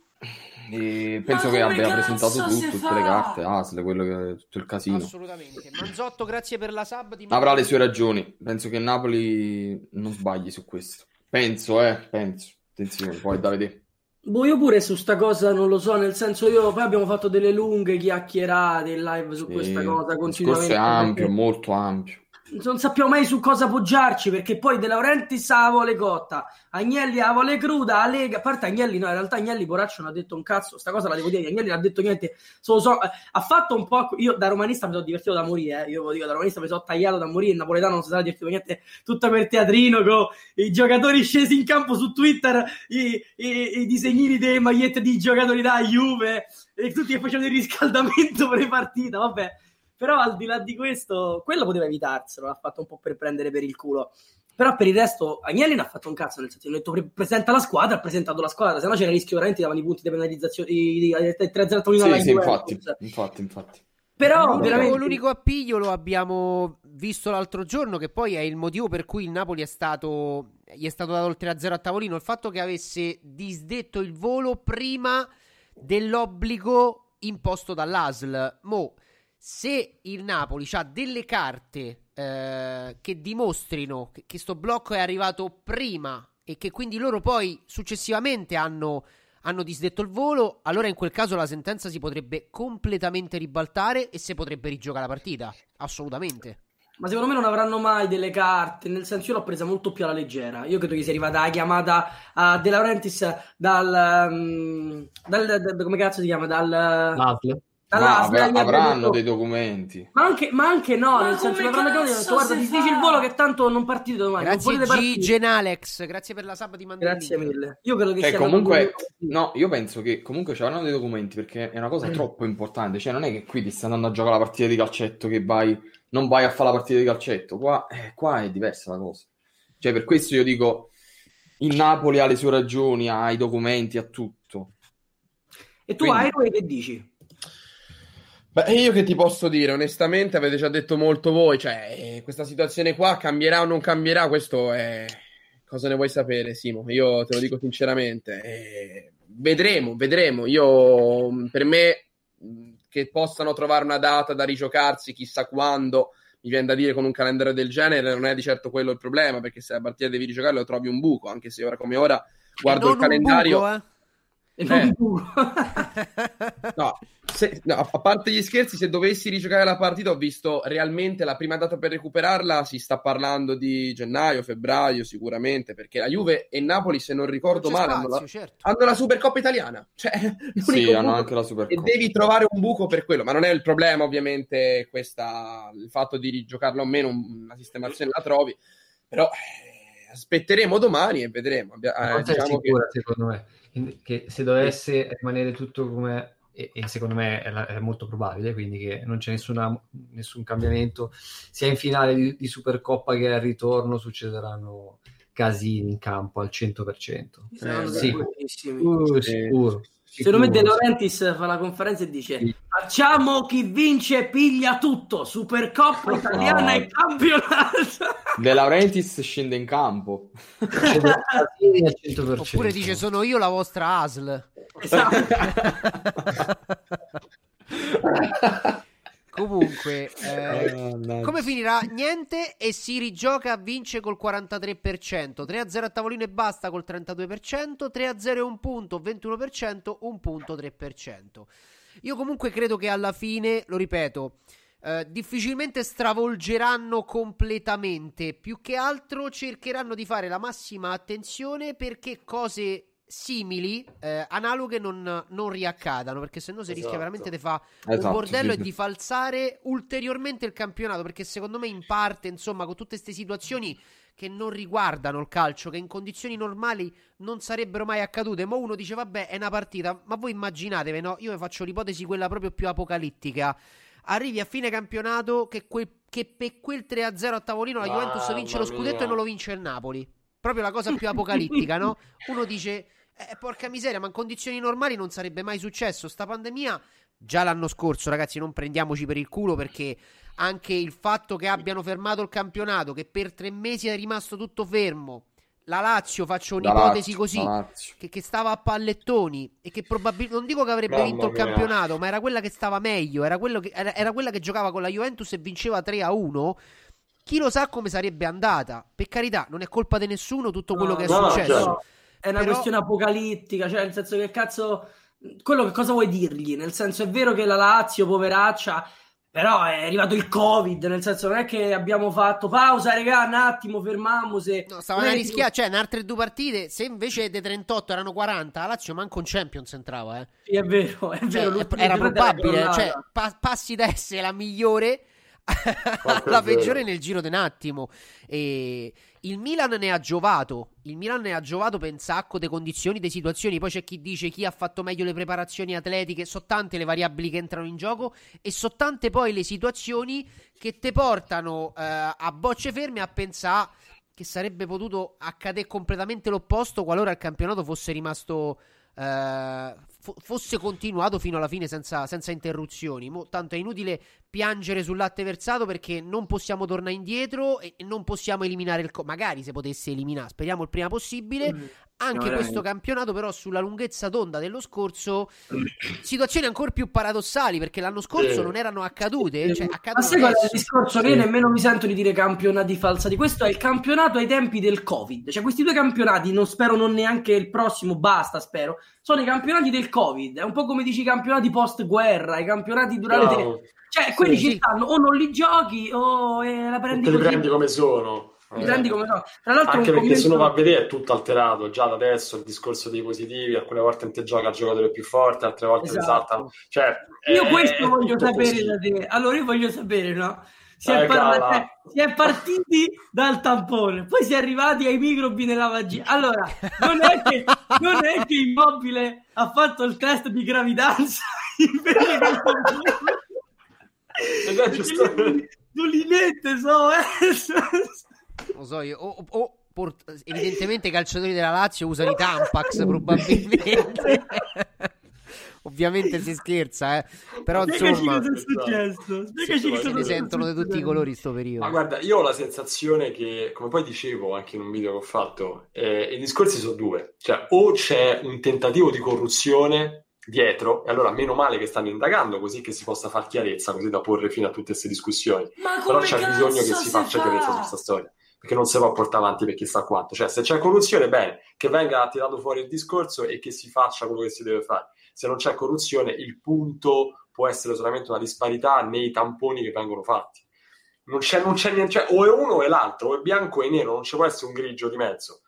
E penso che abbia presentato tutto, tutte fa? le carte, ASL, quello che, tutto il casino. Assolutamente. Manzotto, grazie per la sub. Ti Avrà le sue ragioni. Penso che Napoli non sbagli su questo. Penso, eh, penso. Attenzione, poi da vedere. Boh, io pure su sta cosa non lo so, nel senso io poi abbiamo fatto delle lunghe chiacchierate in live su Sì, questa cosa il discorso continuamente. è ampio, perché molto ampio. Non sappiamo mai su cosa appoggiarci perché poi De Laurentiis la vuole cotta, Agnelli la vuole cruda, la Lega, a parte Agnelli no, in realtà Agnelli poraccio non ha detto un cazzo, sta cosa la devo dire, Agnelli non ha detto niente, solo so, eh, ha fatto un po', io da romanista mi sono divertito da morire, eh, io lo dico, da romanista mi sono tagliato da morire, il napoletano non si sarà divertito per niente, tutto per teatrino, con i giocatori scesi in campo su Twitter, i, i- i disegnini delle magliette di giocatori da Juve, e tutti che facevano il riscaldamento pre-partita, vabbè. Però al di là di questo, quello poteva evitarselo, l'ha fatto un po' per prendere per il culo. Però per il resto Agnelli non ha fatto un cazzo, nel senso, gli ho detto pre- presenta la squadra, ha presentato la squadra, se no c'era il rischio veramente davano i punti di penalizzazione di 3-0 Torino alla Sì, sì, infatti, infatti, infatti. Però L'unico, veramente l'unico appiglio lo abbiamo visto l'altro giorno, che poi è il motivo per cui il Napoli è stato, gli è stato dato il 3-0 a tavolino. Il fatto che avesse disdetto il volo prima dell'obbligo imposto dall'ASL. Mo, se il Napoli ha delle carte eh, che dimostrino che, che sto blocco è arrivato prima e che quindi loro poi successivamente hanno hanno disdetto il volo, allora in quel caso la sentenza si potrebbe completamente ribaltare e si potrebbe rigiocare la partita. Assolutamente. Ma secondo me non avranno mai delle carte, nel senso io l'ho presa molto più alla leggera. Io credo che sia arrivata la chiamata a De Laurentiis dal, um, dal, dal- come cazzo si chiama? Dal, L'ASL? Ma ha avranno detto- dei documenti. Ma anche, ma anche no, nel senso che avranno detto guarda ti dici fa?" il volo che tanto non partite domani. Grazie potete partire." G Genalex, grazie per la sub di Mandolini. Grazie mille. Io credo che Cioè, sia comunque, no, io penso che comunque ci avranno dei documenti perché è una cosa Mm. troppo importante. Cioè, non è che qui ti stai andando a giocare la partita di calcetto che vai, non vai a fare la partita di calcetto. Qua, eh, qua è diversa la cosa. Cioè, per questo io dico, il Napoli ha le sue ragioni, ha i documenti, ha tutto. E tu, Quindi- Iron, che dici? Beh, io che ti posso dire, onestamente, avete già detto molto voi, cioè, eh, questa situazione qua cambierà o non cambierà, questo è... Cosa ne vuoi sapere, Simo? Io te lo dico sinceramente. eh, vedremo, vedremo. Io, mh, per me, mh, che possano trovare una data da rigiocarsi chissà quando, mi viene da dire con un calendario del genere, non è di certo quello il problema, perché se la partita devi rigiocare lo trovi un buco, anche se ora come ora guardo il calendario... Buco, eh. E non Eh. tu. No, se- no, a parte gli scherzi, se dovessi rigiocare la partita, ho visto realmente la prima data per recuperarla. Si sta parlando di gennaio, febbraio, sicuramente. Perché la Juve e Napoli, se non ricordo Non male, hanno la, spazio, certo. hanno la Supercoppa italiana. Cioè, Sì, hanno anche la E Supercoppa. devi trovare un buco per quello. Ma non è il problema, ovviamente, questa, il fatto di rigiocarlo o meno, una sistemazione la trovi. Però eh, aspetteremo domani e vedremo. Eh, diciamo che- sicura, secondo me, che se dovesse rimanere tutto come e, e secondo me è, la- è molto probabile, quindi che non c'è nessuna- nessun cambiamento, sia in finale di, di Supercoppa che al ritorno succederanno casini in campo al 100%. Saranno Eh, sì. Uh, Sì. sicuro. Secondo me De. Laurentiis fa la conferenza e dice Sì. facciamo chi vince piglia tutto, Supercoppa italiana No. e campionato. De Laurentiis scende in campo. Succederà casini al 100%. Oppure dice sono io la vostra ASL. Esatto. Comunque, eh, Mannaggia. come finirà? Niente e si rigioca, vince col 43%, 3-0 a tavolino e basta col 32%, 3-0 e un punto, 21%, un punto 3%. Io comunque credo che alla fine, lo ripeto, eh, difficilmente stravolgeranno completamente, più che altro cercheranno di fare la massima attenzione perché cose simili, eh, analoghe non, non riaccadano, perché se no si rischia Esatto. veramente di fare un Esatto, bordello sì, e di falsare ulteriormente il campionato, perché secondo me in parte, insomma, con tutte queste situazioni che non riguardano il calcio, che in condizioni normali non sarebbero mai accadute, ma uno dice vabbè è una partita, ma voi immaginatevi, no? Io vi faccio l'ipotesi quella proprio più apocalittica. Arrivi a fine campionato che, quel- che per quel 3-0 a tavolino la Juventus vince lo scudetto mia. e non lo vince il Napoli. Proprio la cosa più apocalittica, no? Uno dice eh, porca miseria, ma in condizioni normali non sarebbe mai successo. Sta pandemia, già l'anno scorso, ragazzi, non prendiamoci per il culo perché anche il fatto che abbiano fermato il campionato, che per tre mesi è rimasto tutto fermo. La Lazio, faccio un'ipotesi Lazio, così, che, che stava a pallettoni e che probabilmente, non dico che avrebbe Mamma vinto il mia. campionato, ma era quella che stava meglio, era, quello che- era- era quella che giocava con la Juventus e vinceva 3 a 1. Chi lo sa come sarebbe andata? Per carità, non è colpa di nessuno tutto quello No, che è no, successo. certo. È una Però- questione apocalittica, cioè nel senso che cazzo quello che cosa vuoi dirgli? Nel senso è vero che la Lazio poveraccia però è arrivato il Covid, nel senso non è che abbiamo fatto pausa, regà, un attimo, fermiamo se No, stavano a rischiare, cioè, in altre due partite, se invece dei 38 erano 40, la Lazio manco un Champions entrava, eh. Sì, è vero, è Cioè, vero, è- l'ultimo era probabile, cioè, pa- passi da essere la migliore alla peggiore nel giro di un attimo. E il Milan ne ha giovato. Il Milan ne ha giovato per un sacco di condizioni, di situazioni. Poi c'è chi dice chi ha fatto meglio le preparazioni atletiche. Sono tante le variabili che entrano in gioco e sono tante poi le situazioni che te portano eh, a bocce ferme a pensare che che sarebbe potuto accadere completamente l'opposto qualora il campionato fosse rimasto eh, fo- fosse continuato fino alla fine senza, senza interruzioni. Mo, tanto è inutile piangere sul latte versato perché non possiamo tornare indietro e, e non possiamo eliminare il co- magari se potesse eliminare, speriamo il prima possibile. Mm. Anche No, questo campionato, però, sulla lunghezza d'onda dello scorso, situazioni ancora più paradossali perché l'anno scorso Sì. non erano accadute. Cioè, Ma accadono sai qual è il discorso? Che io nemmeno mi sento di dire campionati falsati. Questo è il campionato ai tempi del Covid. Cioè, questi due campionati, non spero non neanche il prossimo, basta, spero. Sono i campionati del Covid. È un po' come dici i campionati post-guerra, i campionati durante. Bravo. Cioè, quelli Sì, ci sì. stanno, o non li giochi, o eh, la prendi te li prendi come sono. Prendi come no. Tra l'altro, Anche perché se uno va a commento- vedere è tutto alterato già da adesso il discorso dei positivi, alcune volte non ti gioca il giocatore più forte, altre volte ti Esatto. saltano. Cioè, Io è- questo è voglio sapere così. da te. Allora, io voglio sapere, no? Si è, Eh, parla- cala. cioè, si è partiti dal tampone, poi si è arrivati ai microbi nella vagina. Allora, non è che, non è che Immobile ha fatto il test di gravidanza invece che il tampone. giusto. Non li mette, so, eh. Lo so io. O, o- port- evidentemente i calciatori della Lazio usano i Tampax probabilmente. Ovviamente si scherza, eh. Però insomma, cosa è successo. Spiegaci cosa se ne sentono di tutti i colori sto periodo. Ma guarda, io ho la sensazione che, come poi dicevo anche in un video che ho fatto, eh, i discorsi sono due. Cioè, o c'è un tentativo di corruzione dietro, e allora meno male che stanno indagando così che si possa far chiarezza, così da porre fine a tutte queste discussioni. Ma Però come c'è cazzo bisogno che si si faccia fa? chiarezza su questa storia, perché non si può portare avanti per chissà quanto. Cioè, se c'è corruzione, bene, che venga tirato fuori il discorso e che si faccia quello che si deve fare. Se non c'è corruzione, il punto può essere solamente una disparità nei tamponi che vengono fatti. Non c'è, non c'è niente, cioè, o è uno o è l'altro, o è bianco o è nero, non ci può essere un grigio di mezzo.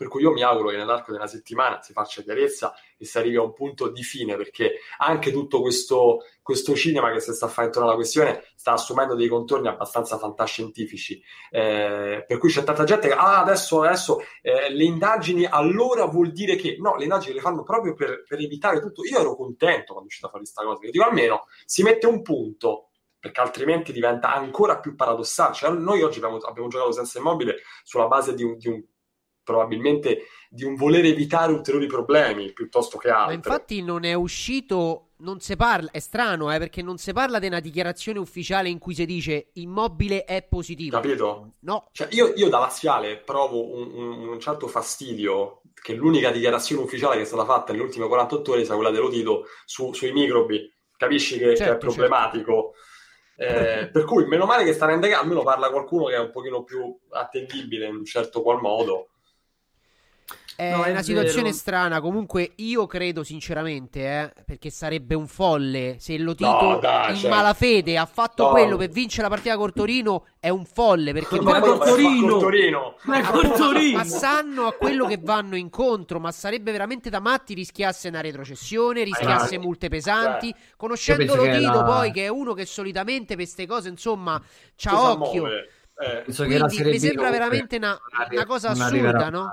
Per cui io mi auguro che nell'arco di una settimana si faccia chiarezza e si arrivi a un punto di fine, perché anche tutto questo, questo cinema che si sta facendo intorno alla questione sta assumendo dei contorni abbastanza fantascientifici. Eh, per cui c'è tanta gente che, ah, adesso, adesso eh, le indagini, allora vuol dire che no, le indagini le fanno proprio per, per evitare tutto. Io ero contento quando è uscita fuori questa cosa, perché dico almeno si mette un punto perché altrimenti diventa ancora più paradossale. Cioè, noi oggi abbiamo, abbiamo giocato senza immobile sulla base di un, di un- probabilmente di un voler evitare ulteriori problemi piuttosto che Ma altro. infatti non è uscito, non si parla, è strano, eh, perché non si parla di una dichiarazione ufficiale in cui si dice immobile è positivo. Capito? No. Cioè, io, io da laziale provo un, un- un certo fastidio che l'unica dichiarazione ufficiale che è stata fatta nelle ultime 48 ore sia quella dello su, sui microbi. Capisci che, che Certo, è problematico? Eh, per cui, meno male che stanno indagando, almeno parla qualcuno che è un pochino più attendibile in un certo qual modo. È No, è una situazione vero. strana. Comunque, io credo sinceramente, eh, perché sarebbe un folle se lo No, Tito dai, in cioè. malafede ha fatto No. quello per vincere la partita col Torino. È un folle perché Ma è veramente- Torino. Ma è col Torino. Ma sanno a quello che vanno incontro, ma sarebbe veramente da matti rischiasse una retrocessione, rischiasse Eh. multe pesanti. Io Conoscendo che Lotito la- poi, che è uno che solitamente per queste cose, insomma, c'ha Cosa occhio. Eh, Quindi mi sembra veramente una, arri- una cosa assurda, no?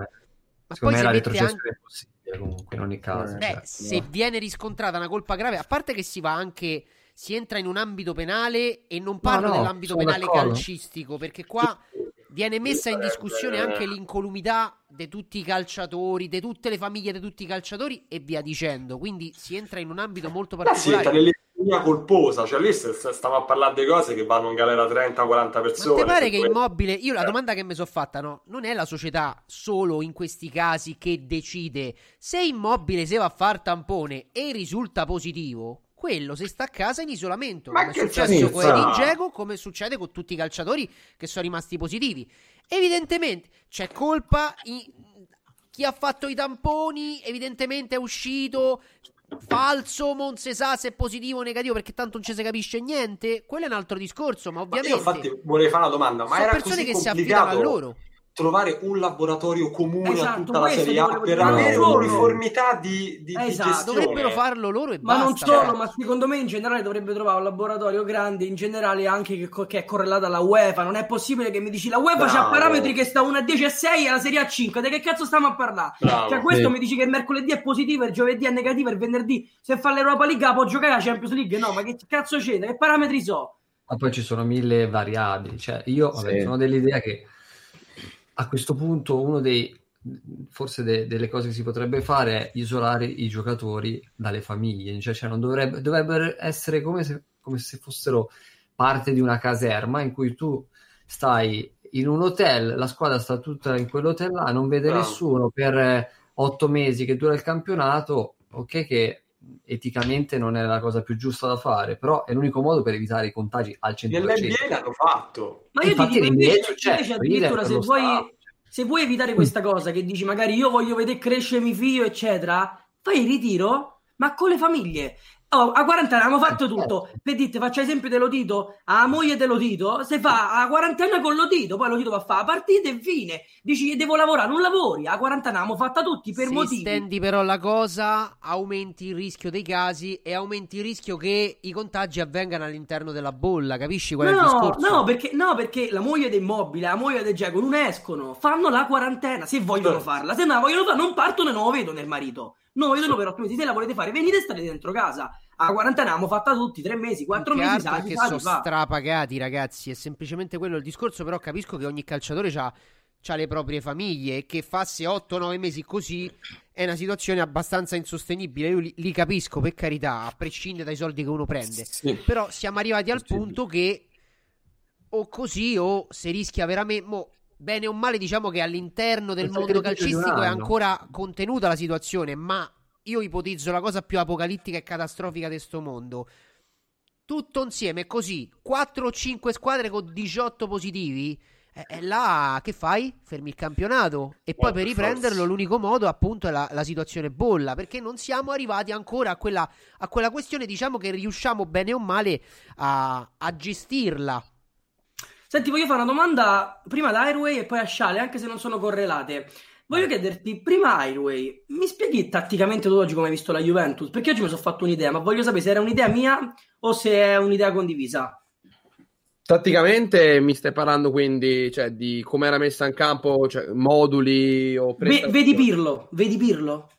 Ma Secondo poi me la retrocessione anche... è possibile comunque in ogni caso. Beh, cioè, se no. viene riscontrata una colpa grave, a parte che si va anche, si entra in un ambito penale e non parlo no, dell'ambito sono penale d'accordo. calcistico, perché qua viene messa in discussione anche l'incolumità di tutti i calciatori, di tutte le famiglie di tutti i calciatori e via dicendo. Quindi si entra in un ambito molto Ma si nell'economia colposa, cioè lì st- st- stiamo a parlare di cose che vanno in galera 30-40 Ma persone. ti pare che. Immobile, io la domanda che mi sono fatta, no, non è la società solo in questi casi che decide se Immobile se va a far tampone e risulta positivo, quello se sta a casa in isolamento, Ma come è successo con? Edin Dzeko, come succede con tutti i calciatori che sono rimasti positivi. Evidentemente c'è colpa in- chi ha fatto i tamponi, evidentemente è uscito falso, non si sa se è positivo o negativo perché tanto non ci si capisce niente. Quello è un altro discorso, ma Ma ovviamente io infatti vorrei fare una domanda, ma sono persone che si affidano a loro. Trovare un laboratorio comune a Esatto, tutta la Serie A per avere No, un'uniformità di, di, di Esatto, gestione? Dovrebbero farlo loro e Ma basta. non solo, ma secondo me in generale dovrebbe trovare un laboratorio grande, in generale anche che, che è correlato alla UEFA. Non è possibile che mi dici la UEFA Bravo. c'ha parametri che sta una a 10 e 6 e la Serie A 5. Di che cazzo stiamo a parlare? Bravo. Cioè, questo Sì. mi dici che il mercoledì è positivo, il giovedì è negativo, il venerdì se fa l'Europa League può giocare la Champions League. No, ma che cazzo c'è? Che parametri so? Ma poi ci sono mille variabili. Cioè, io vabbè, Sì. sono dell'idea che a questo punto uno dei forse de- delle cose che si potrebbe fare è isolare i giocatori dalle famiglie, cioè, cioè non dovrebbe, dovrebbero essere come se, come se fossero parte di una caserma in cui tu stai in un hotel, la squadra sta tutta in quell'hotel là, non vede Bravo. nessuno per otto mesi che dura il campionato, ok che eticamente non è la cosa più giusta da fare, però è l'unico modo per evitare i contagi al 100%. Nell'NBA l'hanno fatto. Ma io ti Infatti dico invece, c'è, invece ridere addirittura se vuoi, staff. se vuoi evitare questa cosa che dici magari io voglio vedere crescere mio figlio, eccetera, fai il ritiro, ma con le famiglie. Oh, a quarantena abbiamo fatto tutto. Per dite, faccio esempio dell'Odito, a moglie dell'Odito, se fa a quarantena con l'Odito, poi l'Odito va a fare la partita e fine. Dici devo lavorare, non lavori. A quarantena abbiamo fatta tutti per Se motivi. stendi però la cosa, aumenti il rischio dei casi e aumenti il rischio che i contagi avvengano all'interno della bolla, capisci qual è il No, discorso? no perché, no, perché la moglie del mobile, la moglie del Geco non escono, fanno la quarantena se vogliono farla. Se non la vogliono fare, non partono e non lo vedono il marito. Non lo vedono per otto mesi. Se la volete fare, venite e state dentro casa. A quarantena abbiamo fatta tutti, tre mesi, quattro Più che mesi, altro sa, è che si fa, sono fa. strapagati, ragazzi. È semplicemente quello il discorso. Però capisco che ogni calciatore ha le proprie famiglie e che fasse 8-9 mesi così è una situazione abbastanza insostenibile. Io li, li capisco, per carità, a prescindere dai soldi che uno prende. Però siamo arrivati al punto che o così o se rischia veramente. mo, bene o male, diciamo che all'interno del Il mondo calcistico è ancora contenuta la situazione, ma io ipotizzo la cosa più apocalittica e catastrofica di sto mondo. Tutto insieme così, 4 o 5 squadre con 18 positivi. E e là che fai? Fermi il campionato. E poi Eh, per riprenderlo l'unico modo appunto è la, la situazione bolla. Perché non siamo arrivati ancora a quella, a quella questione, diciamo che riusciamo bene o male a, a gestirla. Senti, voglio fare una domanda prima ad Airway e poi a Sciale, anche se non sono correlate. Voglio chiederti, prima Airway, mi spieghi tatticamente tu oggi come hai visto la Juventus? Perché oggi mi sono fatto un'idea, ma voglio sapere se era un'idea mia o se è un'idea condivisa. Tatticamente mi stai parlando quindi cioè, di come era messa in campo, cioè, moduli o Ve- vedi Pirlo, vedi Pirlo,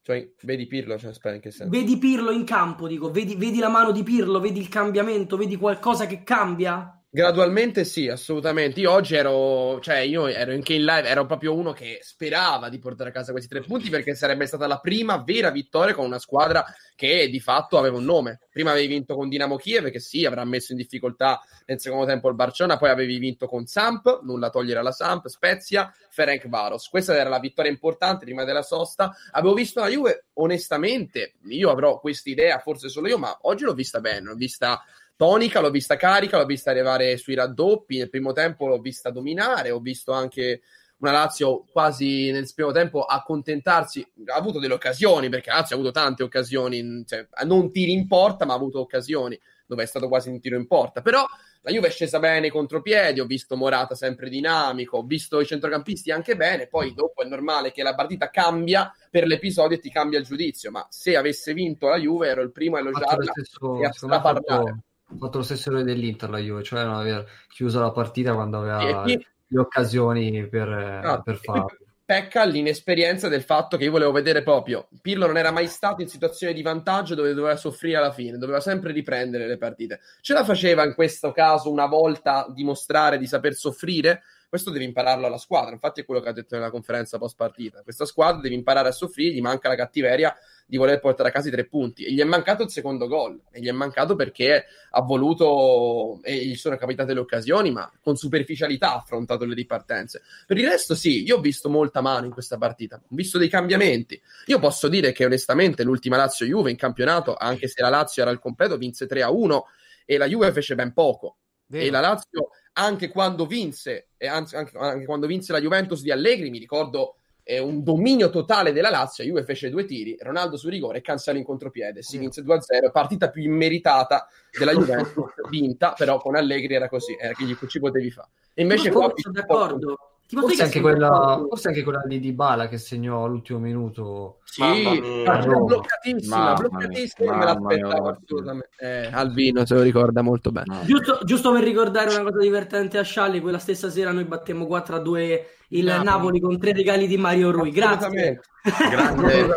Cioè, vedi Pirlo, cioè, aspetta, in che senso? vedi Pirlo in campo, dico, vedi, vedi la mano di Pirlo, vedi il cambiamento, vedi qualcosa che cambia? Gradualmente sì, assolutamente. Io oggi ero, cioè io ero anche in live, ero proprio uno che sperava di portare a casa questi tre punti perché sarebbe stata la prima vera vittoria con una squadra che di fatto aveva un nome. Prima avevi vinto con Dinamo Kiev, che sì, avrà messo in difficoltà nel secondo tempo il Barcellona, poi avevi vinto con Samp, nulla togliere alla Samp, Spezia, Ferenc Varos. Questa era la vittoria importante prima della sosta. Avevo visto la Juve, onestamente, io avrò questa idea, forse solo io, ma oggi l'ho vista bene, l'ho vista tonica, l'ho vista carica, l'ho vista arrivare sui raddoppi, nel primo tempo l'ho vista dominare, ho visto anche una Lazio quasi nel primo tempo accontentarsi, ha avuto delle occasioni, perché la Lazio ha avuto tante occasioni, cioè, non tiri in porta, ma ha avuto occasioni dove è stato quasi un tiro in porta, però la Juve è scesa bene contropiedi, ho visto Morata sempre dinamico, ho visto i centrocampisti anche bene, poi dopo è normale che la partita cambia per l'episodio e ti cambia il giudizio, ma se avesse vinto la Juve ero il primo a elogiarla stesso, e a straparlare. Ha fatto lo stesso errore dell'Inter la Juve, cioè non aver chiuso la partita quando aveva chi- le occasioni per, No, per farlo. Pecca l'inesperienza del fatto che io volevo vedere proprio Pirlo non era mai stato in situazione di vantaggio dove doveva soffrire alla fine, doveva sempre riprendere le partite. Ce la faceva in questo caso una volta dimostrare di saper soffrire? Questo devi impararlo alla squadra. Infatti, è quello che ha detto nella conferenza post partita. Questa squadra devi imparare a soffrire, gli manca la cattiveria di voler portare a casa i tre punti. E gli è mancato il secondo gol. E gli è mancato perché ha voluto e gli sono capitate le occasioni, ma con superficialità ha affrontato le ripartenze. Per il resto, sì, io ho visto molta mano in questa partita, ho visto dei cambiamenti. Io posso dire che onestamente l'ultima Lazio Juve in campionato, anche se la Lazio era al completo, vinse 3 a 1 e la Juve fece ben poco. Vero. E la Lazio, anche quando vinse, e anzi, anche, anche quando vinse la Juventus di Allegri, mi ricordo eh, un dominio totale della Lazio. La Juve fece due tiri, Ronaldo su rigore e Cancelo in contropiede. Si vinse 2-0, partita più immeritata della Juventus, vinta, però con Allegri era così, era che gli- ci potevi fare. Invece Ma qua sono d'accordo. Forse anche, quella, forse anche quella di Dybala che segnò all'ultimo minuto. Sì, bloccatissima, bloccatissima, me l'aspettavo assolutamente. Eh, Albino se lo ricorda molto bene. Giusto, giusto per ricordare una cosa divertente a Scialli, quella stessa sera noi battemmo 4-2 il Napoli. Napoli, con tre regali di Mario Rui. Grazie. Grande,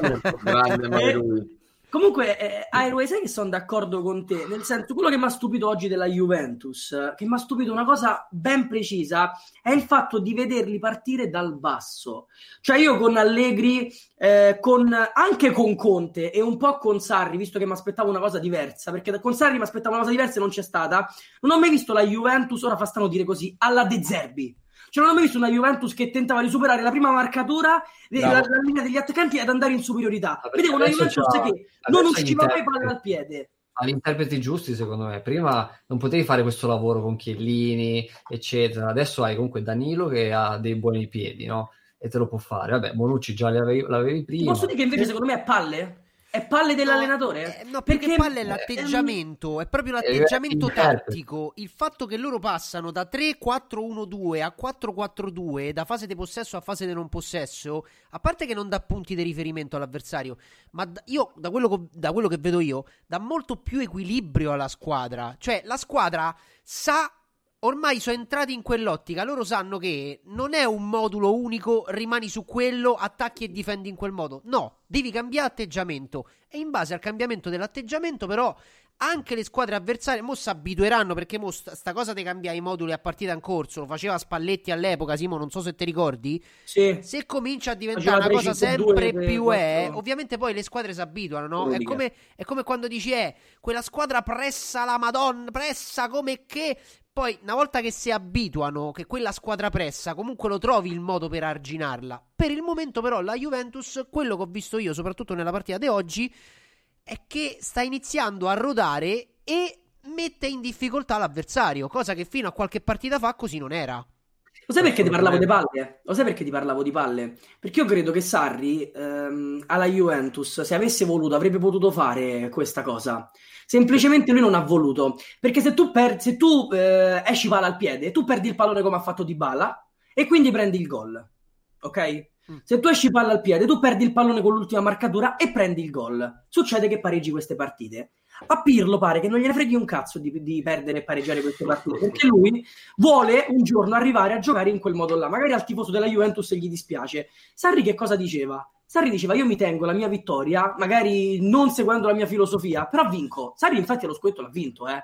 grande Mario Rui. Comunque, eh, Airway, sai che sono d'accordo con te? Nel senso, quello che mi ha stupito oggi della Juventus, che mi ha stupito una cosa ben precisa, è il fatto di vederli partire dal basso. Cioè, io con Allegri, eh, con, anche con Conte e un po' con Sarri, visto che mi aspettavo una cosa diversa, perché con Sarri mi aspettavo una cosa diversa e non c'è stata, non ho mai visto la Juventus, ora fa strano dire così, alla De Zerbi. Cioè, non ho mai visto una Juventus che tentava di superare la prima marcatura della la linea degli attaccanti ed andare in superiorità. Vedevo una Juventus c'ha- che non usciva mai palla dal piede. Ha gli interpreti giusti, secondo me. Prima non potevi fare questo lavoro con Chiellini, eccetera. Adesso hai comunque Danilo che ha dei buoni piedi, no? E te lo può fare. Vabbè, Bonucci già l'avevi, l'avevi Ti prima. posso dire che invece secondo me è palle? È palle dell'allenatore? Eh, No, perché, palle è eh, l'atteggiamento, è proprio Eh, l'atteggiamento interprete. tattico. Il fatto che loro passano da 3-4-1-2 a 4-4-2, da fase di possesso a fase di non possesso, a parte che non dà punti di riferimento all'avversario, ma da- io, da quello, co- da quello che vedo io, dà molto più equilibrio alla squadra. Cioè, la squadra sa. Ormai sono entrati in quell'ottica, loro sanno che non è un modulo unico, rimani su quello, attacchi e difendi in quel modo. No, devi cambiare atteggiamento e in base al cambiamento dell'atteggiamento però anche le squadre avversarie mo si abitueranno perché mo sta, sta cosa di cambiare i moduli a partita in corso, lo faceva Spalletti all'epoca, Simo, non so se ti ricordi. Sì. Se comincia a diventare una cosa 3-5-2, sempre più è, ovviamente poi le squadre si abituano, no? È come, è come quando dici, eh, quella squadra pressa la Madonna, pressa come che... Poi, una volta che si abituano, che quella squadra pressa, comunque lo trovi il modo per arginarla. Per il momento, però, la Juventus, quello che ho visto io, soprattutto nella partita di oggi, è che sta iniziando a rodare e mette in difficoltà l'avversario, cosa che fino a qualche partita fa così non era. Lo sai perché ti parlavo di palle? Lo sai perché ti parlavo di palle? Perché io credo che Sarri ehm, alla Juventus, se avesse voluto, avrebbe potuto fare questa cosa. Semplicemente lui non ha voluto. Perché se tu, per- se tu eh, esci palla al piede, tu perdi il pallone come ha fatto Di Bala e quindi prendi il gol. Ok? Se tu esci palla al piede, tu perdi il pallone con l'ultima marcatura e prendi il gol. Succede che pareggi queste partite. A Pirlo pare che non gliene freghi un cazzo di, di perdere e pareggiare queste partite, perché lui vuole un giorno arrivare a giocare in quel modo là. Magari al tifoso della Juventus gli dispiace. Sarri che cosa diceva? Sarri diceva io mi tengo la mia vittoria, magari non seguendo la mia filosofia, però vinco. Sarri infatti lo scudetto l'ha vinto, eh.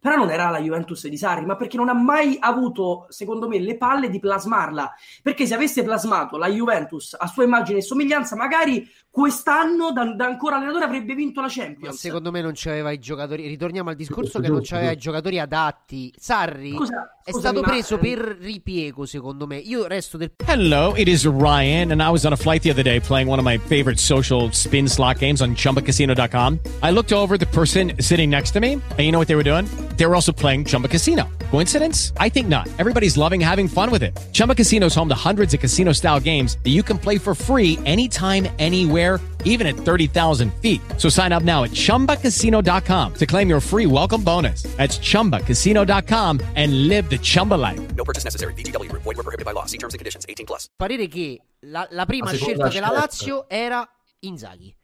Però non era la Juventus di Sarri, ma perché non ha mai avuto, secondo me, le palle di plasmarla. Perché se avesse plasmato la Juventus a sua immagine e somiglianza, magari quest'anno, da, da ancora allenatore, avrebbe vinto la Ma Champions. secondo me non c'aveva i giocatori. Ritorniamo al discorso che non c'aveva i giocatori adatti. Sarri Scusa, è scusami, stato ma, preso per ripiego, secondo me. Io resto del. Hello, it is Ryan, and I was on a flight the other day playing one of my favorite social spin slot games on chumbacasino.com. I looked over at the person sitting next to me, and you know what they were doing? They were also playing Chumba Casino. Coincidence? I think not. Everybody's loving having fun with it. Chumba Casino is home to hundreds of casino style games that you can play for free anytime, anywhere, even at 30,000 feet. So sign up now at chumbacasino.com to claim your free welcome bonus. That's chumbacasino.com and live the Chumba life. No purchase necessary. VGW Group. Void were prohibited by law. See terms and conditions. 18 plus. Parere che la, la prima La scelta seconda della scelta. Lazio era Inzaghi.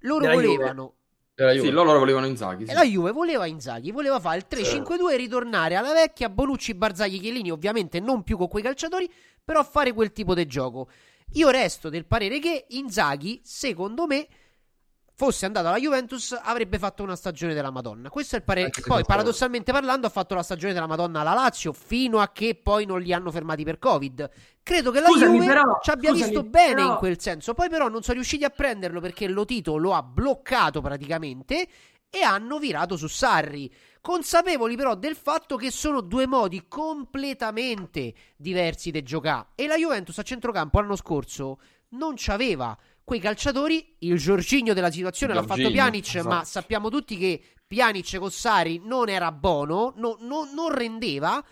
Loro Della volevano. Della Juve. Sì, loro volevano Inzaghi. E la Juve voleva Inzaghi, voleva fare il 3-5-2 e ritornare alla vecchia Bonucci, Barzagli, Chiellini, ovviamente non più con quei calciatori, però fare quel tipo di gioco. Io resto del parere che Inzaghi, secondo me, fosse andato alla Juventus, avrebbe fatto una stagione della Madonna. Questo è il parere. Anche Poi, paradossalmente parlando, ha fatto la stagione della Madonna alla Lazio fino a che poi non li hanno fermati per Covid. Credo che la Scusami, Juve però, ci abbia scusami, visto bene però- in quel senso. Poi, però, non sono riusciti a prenderlo perché Lotito lo ha bloccato praticamente e hanno virato su Sarri. Consapevoli però del fatto che sono due modi completamente diversi di giocare. E la Juventus a centrocampo l'anno scorso non c'aveva quei calciatori. Il Giorginio della situazione l'ha fatto Pjanic, esatto. ma sappiamo tutti che Pjanic con Sarri non era buono, no- no- non rendeva.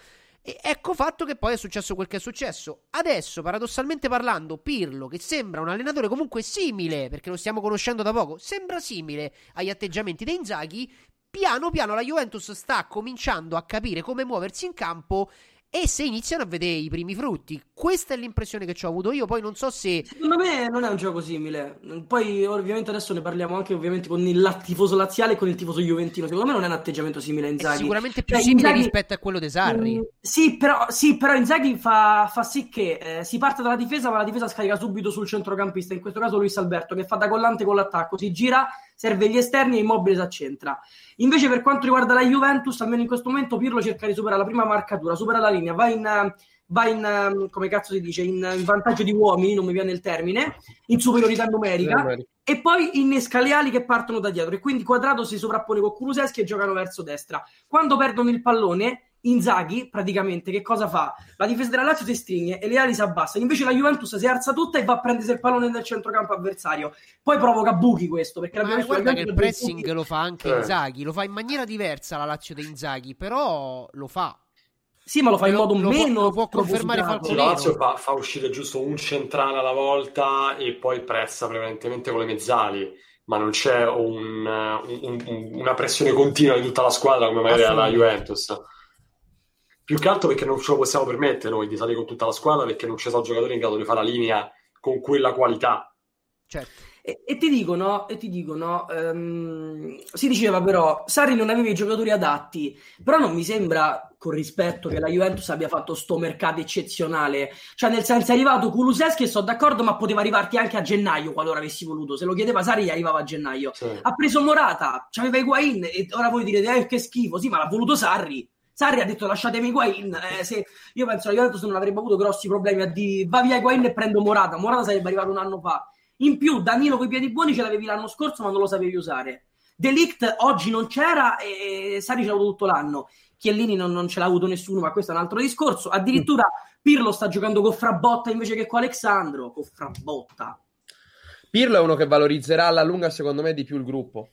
E ecco fatto che poi è successo quel che è successo. Adesso, paradossalmente parlando, Pirlo, che sembra un allenatore comunque simile, perché lo stiamo conoscendo da poco, sembra simile agli atteggiamenti dei Inzaghi, piano piano la Juventus sta cominciando a capire come muoversi in campo e se iniziano a vedere i primi frutti. Questa è l'impressione che ci ho avuto io, poi non so se... Secondo me non è un gioco simile. Poi, ovviamente, adesso ne parliamo anche ovviamente con il tifoso laziale e con il tifoso juventino. Secondo me non è un atteggiamento simile a È Inzaghi. sicuramente più Cioè, simile Inzaghi- rispetto a quello dei Sarri. Mm, sì, però, sì, però Inzaghi fa, fa sì che eh, si parte dalla difesa, ma la difesa scarica subito sul centrocampista, in questo caso Luis Alberto, che fa da collante con l'attacco, si gira, serve gli esterni e Immobile si accentra. Invece per quanto riguarda la Juventus, almeno in questo momento Pirlo cerca di superare la prima marcatura, supera la linea, va in, va in ehm, come cazzo si dice, in, in vantaggio di uomini, non mi viene il termine, in superiorità numerica, Numerica. e poi innesca le ali che partono da dietro e quindi Quadrato si sovrappone con Kuluseschi e giocano verso destra. Quando perdono il pallone, Inzaghi praticamente che cosa fa? La difesa della Lazio si stringe e le ali si abbassano, invece la Juventus si alza tutta e va a prendersi il pallone nel centrocampo avversario. Poi provoca buchi questo, perché Ma l'abbiamo visto guarda che la il pressing lo fa anche Eh. Inzaghi, lo fa in maniera diversa la Lazio di Inzaghi, però lo fa. Sì, ma lo fa in modo lo può- meno lo può confermare. Sì, la Lazio fa, fa uscire giusto un centrale alla volta e poi pressa prevalentemente con le mezzali, ma non c'è un- un- un- una pressione continua di tutta la squadra come magari alla Juventus. Più che altro perché non ce lo possiamo permettere noi di salire con tutta la squadra perché non ci sono giocatori in grado di fare la linea con quella qualità. Certo. E, e ti dicono, e ti dicono ehm, si diceva però, Sarri non aveva i giocatori adatti, però non mi sembra, con rispetto, che la Juventus abbia fatto sto mercato eccezionale. Cioè, nel senso, è arrivato Kuluseschi e sono d'accordo, ma poteva arrivarti anche a gennaio, qualora avessi voluto. Se lo chiedeva Sarri, gli arrivava a gennaio. Ha preso Morata, c'aveva Higuain, e ora voi direte, eh, che schifo. Sì, ma l'ha voluto Sarri. Sarri ha detto lasciatemi Higuain. Eh, se, io penso che la Juventus non avrebbe avuto grossi problemi a dire va via Higuain e prendo Morata. Morata sarebbe arrivato un anno fa. In più, Danilo coi piedi buoni ce l'avevi l'anno scorso, ma non lo sapevi usare. Delict oggi non c'era e Sarri ce l'ha avuto tutto l'anno. Chiellini non, non ce l'ha avuto nessuno, ma questo è un altro discorso. Addirittura Pirlo sta giocando con Frabotta invece che con Alexandro. Con Frabotta. Pirlo è uno che valorizzerà alla lunga, secondo me, di più il gruppo.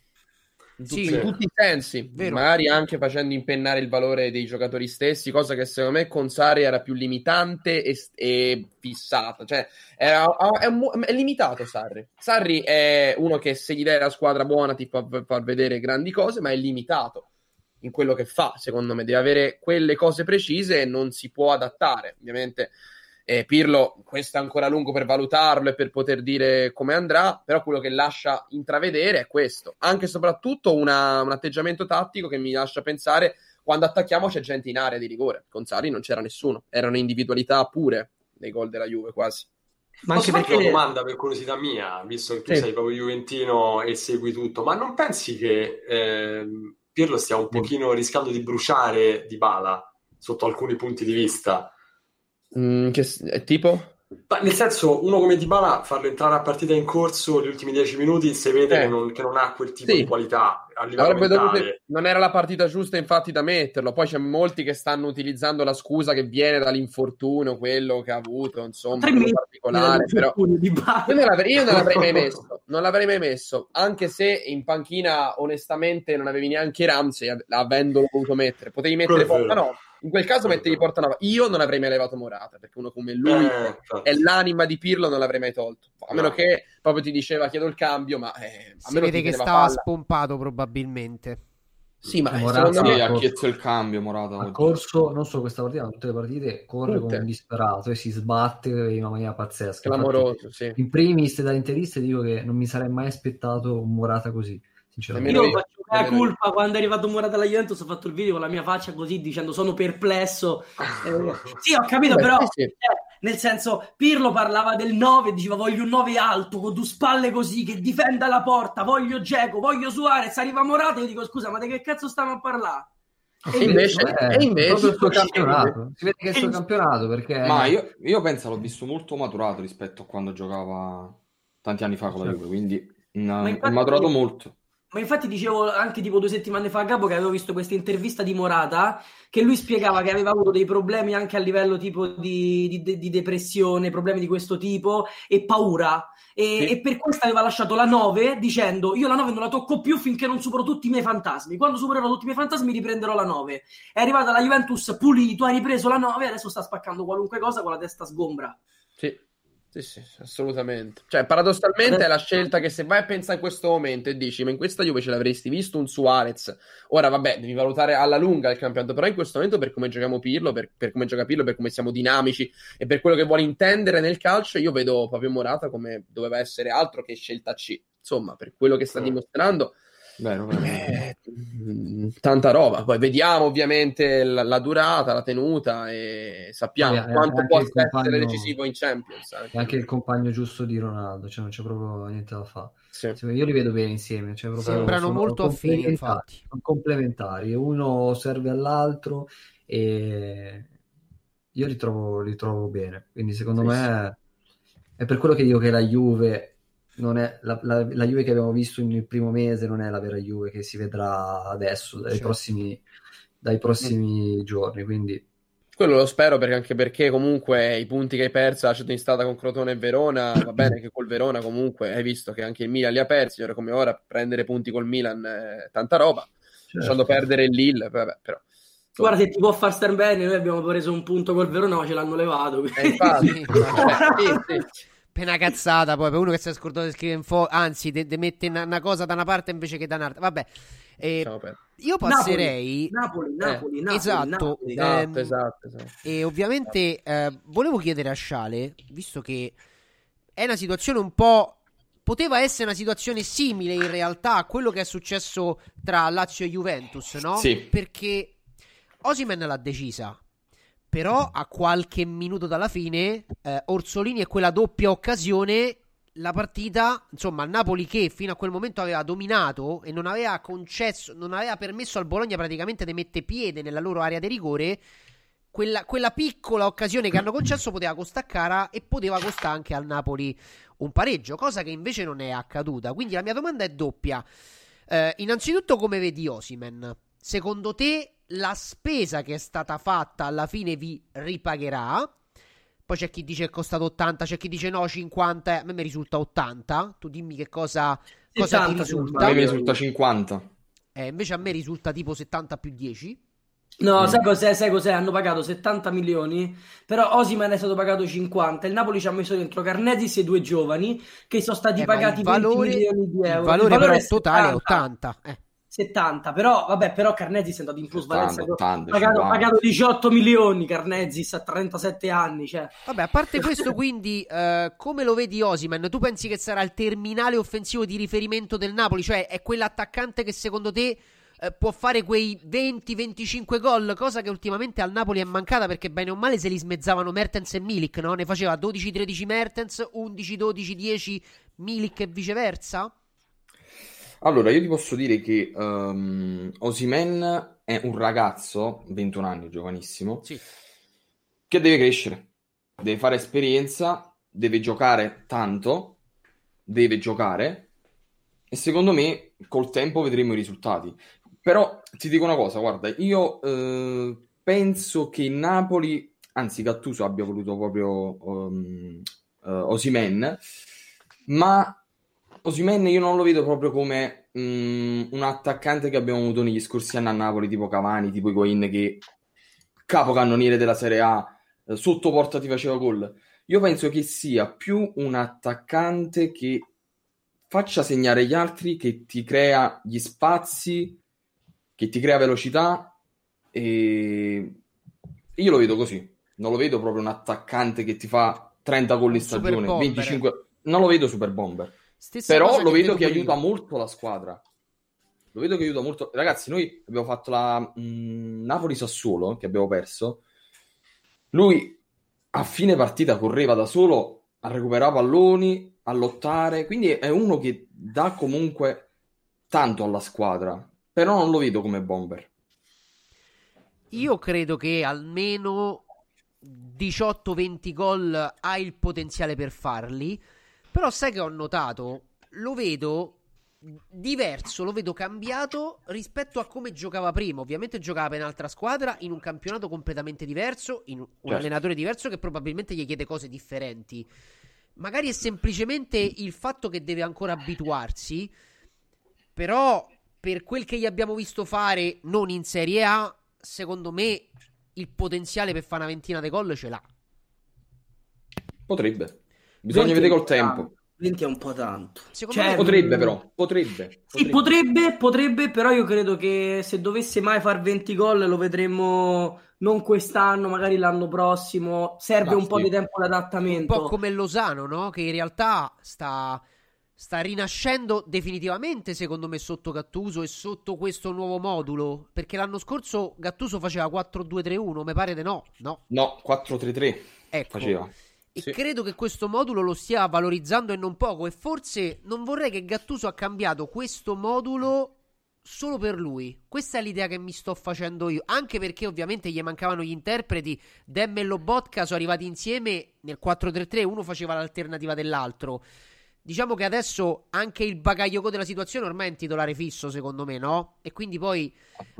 In tutti, Sì. in tutti i sensi, Vero. magari anche facendo impennare il valore dei giocatori stessi, cosa che secondo me con Sarri era più limitante e, e fissata. Cioè, era- è, un- è limitato Sarri. Sarri è uno che se gli dai la squadra buona ti fa far vedere grandi cose, ma è limitato in quello che fa, secondo me. Deve avere quelle cose precise e non si può adattare. Ovviamente eh, Pirlo, questo è ancora lungo per valutarlo e per poter dire come andrà, però quello che lascia intravedere è questo. Anche e soprattutto una- un atteggiamento tattico che mi lascia pensare quando attacchiamo c'è gente in area di rigore. Con Sarri non c'era nessuno, erano individualità pure nei gol della Juve quasi. Ma Posso anche farti una perché domanda per curiosità mia, visto che tu Sì. sei proprio Juventino e segui tutto, ma non pensi che ehm, Pirlo stia un pochino rischiando di bruciare Dybala sotto alcuni punti di vista? Mm, che tipo? Ma nel senso, uno come Dybala, farlo entrare a partita in corso gli ultimi dieci minuti, si vede Eh. che, non, che non ha quel tipo Sì. di qualità a livello dovuto- Non era la partita giusta, infatti, da metterlo. Poi c'è molti che stanno utilizzando la scusa che viene dall'infortunio, quello che ha avuto, insomma, mesi particolare. Però io non l'avrei, io non l'avrei mai messo. Non l'avrei mai messo, anche se in panchina, onestamente, non avevi neanche Ramsey av- avendolo voluto mettere. Potevi mettere vero. Portanova. In quel caso mettevi Portanova. Io non avrei mai levato Morata, perché uno come lui Eh, è l'anima di Pirlo, non l'avrei mai tolto. A meno No. che proprio ti diceva chiedo il cambio, ma eh, a Si meno vede ti che stava palla. spompato probabilmente. Sì, ma eh, Morata secondo me Sì, ha chiesto il cambio, Morata. ha corso non solo questa partita, ma tutte le partite corre Tutte. come un disperato e si sbatte in una maniera pazzesca. clamoroso, Infatti, sì. in primis da interiste dico che non mi sarei mai aspettato un Morata così, sinceramente. Io io, faccio la colpa quando è arrivato Morata alla Juventus, ho fatto il video con la mia faccia così dicendo sono perplesso. Eh, sì, ho capito, Beh, però sì, eh, nel senso Pirlo parlava del 9, diceva voglio un 9 alto con due spalle così che difenda la porta, voglio Geco, voglio Suarez, arriva Morata e io dico scusa, ma di che cazzo stiamo a parlare? E invece, Eh, e invece, il suo campionato. Si vede che è il suo campionato perché Ma io, io penso l'ho visto molto maturato rispetto a quando giocava tanti anni fa con la. Juve, quindi mm, Ma è infatti- maturato molto. Ma infatti dicevo anche tipo due settimane fa a capo che avevo visto questa intervista di Morata che lui spiegava che aveva avuto dei problemi anche a livello tipo di, di- di depressione, problemi di questo tipo e paura. E, Sì. e per questo aveva lasciato la 9 dicendo io la 9 non la tocco più finché non supero tutti i miei fantasmi. Quando supererò tutti i miei fantasmi riprenderò la 9. È arrivata la Juventus pulito, ha ripreso la 9 e adesso sta spaccando qualunque cosa con la testa sgombra. Sì, sì, sì, assolutamente. Cioè, paradossalmente è la scelta che se vai a pensare in questo momento e dici, ma in questa Juve ce l'avresti visto un Suarez. Ora, vabbè, devi valutare alla lunga il campionato, però in questo momento per come giochiamo Pirlo, per, per come gioca Pirlo, per come siamo dinamici e per quello che vuole intendere nel calcio, io vedo proprio Morata come doveva essere altro che scelta C. Insomma, per quello che sta dimostrando, Vero, vero. Eh, tanta roba. Poi vediamo ovviamente la, la durata, la tenuta e sappiamo eh, quanto possa il compagno- essere decisivo in Champions. anche. È anche il compagno giusto di Ronaldo, cioè non c'è proprio niente da fare. Sì. Cioè, io li vedo bene insieme. Cioè proprio Sembrano sono molto affini, complementari, infatti. sono complementari. Uno serve all'altro e io li trovo, li trovo bene. Quindi secondo Sì, me è per quello che dico che la Juve la, la- la Juve che abbiamo visto nel primo mese non è la vera Juve che si vedrà adesso, dai Certo. prossimi, dai prossimi giorni. Quindi Quello lo spero perché anche perché comunque i punti che hai perso la in stata con Crotone e Verona, va bene che col Verona comunque hai visto che anche il Milan li ha persi, ora come ora prendere punti col Milan è tanta roba, lasciando perdere il Lille, vabbè, però. Guarda, se ti può far star bene, noi abbiamo preso un punto col Verona, ma ce l'hanno levato. quindi- Eh, infatti, Sì, eh, sì, sì. Appena cazzata poi per uno che si è scordato di scrivere in fo- anzi de, de mette una, una cosa da una parte invece che da un'altra vabbè eh, io passerei Napoli, Napoli, Eh, Napoli, esatto, Napoli. ehm, Esatto, esatto, esatto. e ovviamente eh, volevo chiedere a Sciale visto che è una situazione un po' poteva essere una situazione simile in realtà a quello che è successo tra Lazio e Juventus no? Sì. perché Osimen l'ha decisa però a qualche minuto dalla fine eh, Orsolini e quella doppia occasione la partita, insomma, il Napoli che fino a quel momento aveva dominato e non aveva concesso, non aveva permesso al Bologna praticamente di mettere piede nella loro area di rigore. Quella, quella piccola occasione che hanno concesso poteva costare cara e poteva costare anche al Napoli un pareggio, cosa che invece non è accaduta. Quindi la mia domanda è doppia. Eh, innanzitutto, come vedi Osimen? Secondo te la spesa che è stata fatta alla fine vi ripagherà? Poi c'è chi dice che è costato 80, c'è chi dice no, 50. A me mi risulta 80. Tu dimmi che cosa, cosa ti 70, se non A risulta. me mi risulta 50. Eh, invece a me risulta tipo 70 più 10. No, Mm. sai cos'è? Sai cos'è? Hanno pagato 70 milioni, però Osiman è stato pagato 50. Il Napoli ci ha messo dentro Carnetis e due giovani che sono stati Eh, pagati il valore, 20 milioni di il euro. valore però è totale è 70. 80. Eh. 70, però vabbè, però Carnetis è andato in plusvalenza. 80, 80, pagato, 50. pagato 18 milioni Carnetis a 37 anni, cioè. Vabbè, a parte questo, quindi, eh, come lo vedi Osiman? Tu pensi che sarà il terminale offensivo di riferimento del Napoli? Cioè, è quell'attaccante che secondo te eh, può fare quei 20-25 gol? Cosa che ultimamente al Napoli è mancata perché bene o male se li smezzavano Mertens e Milik, no? Ne faceva 12-13 Mertens, 11-12-10 Milik e viceversa? Allora, io ti posso dire che um, Osimen è un ragazzo, 21 anni, giovanissimo, Sì. che deve crescere, deve fare esperienza, deve giocare tanto, deve giocare e secondo me col tempo vedremo i risultati. Però ti dico una cosa, guarda, io eh, penso che il Napoli, anzi Gattuso abbia voluto proprio um, eh, Osimhen, ma Osimhen io non lo vedo proprio come mm, un attaccante che abbiamo avuto negli scorsi anni a Napoli, tipo Cavani, tipo Higuain, che capocannoniere della Serie A, eh, sotto porta ti faceva gol. Io penso che sia più un attaccante che faccia segnare gli altri, che ti crea gli spazi, che ti crea velocità e io lo vedo così. Non lo vedo proprio un attaccante che ti fa 30 gol in stagione, bomber. 25... Non lo vedo super bomber. Stessa Però lo vedo che aiuta io. molto la squadra. Lo vedo che aiuta molto. Ragazzi, noi abbiamo fatto la mh, Napoli-Sassuolo, che abbiamo perso. Lui a fine partita correva da solo a recuperare palloni, a lottare. Quindi è uno che dà comunque tanto alla squadra. Però non lo vedo come bomber. Io credo che almeno 18-20 gol ha il potenziale per farli. Però sai che ho notato? Lo vedo diverso, lo vedo cambiato rispetto a come giocava prima. Ovviamente giocava per un'altra squadra, in un campionato completamente diverso, in un Certo. allenatore diverso che probabilmente gli chiede cose differenti. Magari è semplicemente il fatto che deve ancora abituarsi, però per quel che gli abbiamo visto fare non in Serie A, secondo me il potenziale per fare una ventina di gol ce l'ha. Potrebbe. Bisogna 20 vedere col un po' tempo. tanto, 20 è un po' tanto. Cioè, Potrebbe però, potrebbe. Sì, potrebbe, potrebbe, però io credo che se dovesse mai far 20 gol lo vedremo non quest'anno, magari l'anno prossimo. Serve Ma un po' di tempo un d'adattamento. po' come Losano, no? Che in realtà sta, sta rinascendo definitivamente, secondo me, sotto Gattuso e sotto questo nuovo modulo. Perché l'anno scorso Gattuso faceva 4-2-3-1, mi pare di no. No. No, 4-3-3 Ecco. faceva. E Sì. credo che questo modulo lo stia valorizzando e non poco. E forse non vorrei che Gattuso ha cambiato questo modulo solo per lui. Questa è l'idea che mi sto facendo io. Anche perché ovviamente gli mancavano gli interpreti. Dem e Lobotka sono arrivati insieme nel 4-3-3. Uno faceva l'alternativa dell'altro. Diciamo che adesso anche il bagaglio della situazione ormai è un titolare fisso, secondo me, no? E quindi poi,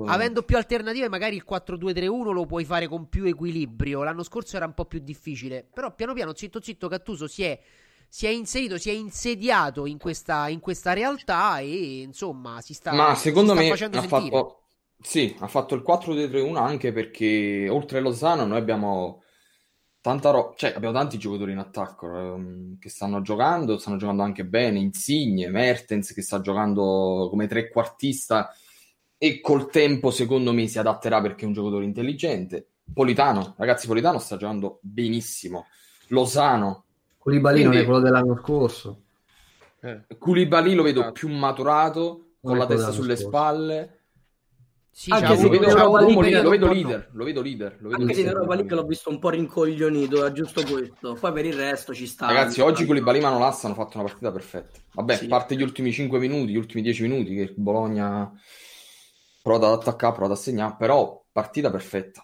avendo più alternative, magari il 4-2-3-1 lo puoi fare con più equilibrio. L'anno scorso era un po' più difficile. Però piano piano, zitto zitto, Gattuso si è, si è inserito, si è insediato in questa, in questa realtà e insomma si sta, Ma secondo sta me facendo ha sentire. fatto, sì, ha fatto il 4-2-3-1 anche perché oltre a Lozano noi abbiamo tanta roba, cioè abbiamo tanti giocatori in attacco ehm, che stanno giocando, stanno giocando anche bene, Insigne, Mertens che sta giocando come trequartista e col tempo secondo me si adatterà perché è un giocatore intelligente. Politano, ragazzi, Politano sta giocando benissimo. Lozano, Koulibaly non è quello dell'anno scorso. Koulibaly lo vedo più maturato, con Non è la testa sulle scorso. spalle. Sì, Anche c'ha se vedo, Europa League- lo vedo leader, lo vedo leader, lo vedo Anche se in leader. Europa League l'ho visto un po' rincoglionito, è giusto questo. Poi per il resto ci sta. Ragazzi, oggi con i Balì Manolas hanno fatto una partita perfetta. Vabbè, Sì. a parte gli ultimi 5 minuti, gli ultimi 10 minuti che il Bologna prova ad attaccare, prova ad assegnare, però partita perfetta.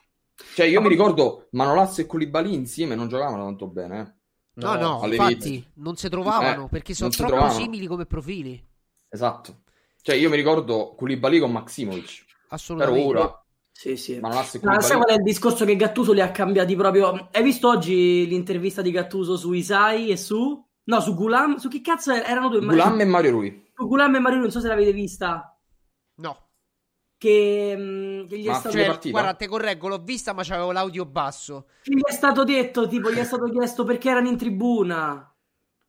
Cioè, io mi ricordo Manolas e Koulibaly insieme non giocavano tanto bene, eh. No, no, alle infatti inizi. non si trovavano Eh, perché sono troppo trovavano. simili come profili. Esatto. Cioè, io mi ricordo Koulibaly con Maximovic. Assolutamente. ora Sì, sì. Manolas e Ma sai Koulibaly qual è il discorso che Gattuso li ha cambiati proprio? Hai visto oggi l'intervista di Gattuso su Isai e su... No, su Gulam? Su chi cazzo erano due? Gulam e Mario Rui. Su Gulam e Mario, non so se l'avete vista. No. Che, mm, che gli è Ma stato... fine Cioè, partita? guarda, te correggo, l'ho vista ma c'avevo l'audio basso. che gli è stato detto, tipo, gli è stato chiesto perché erano in tribuna.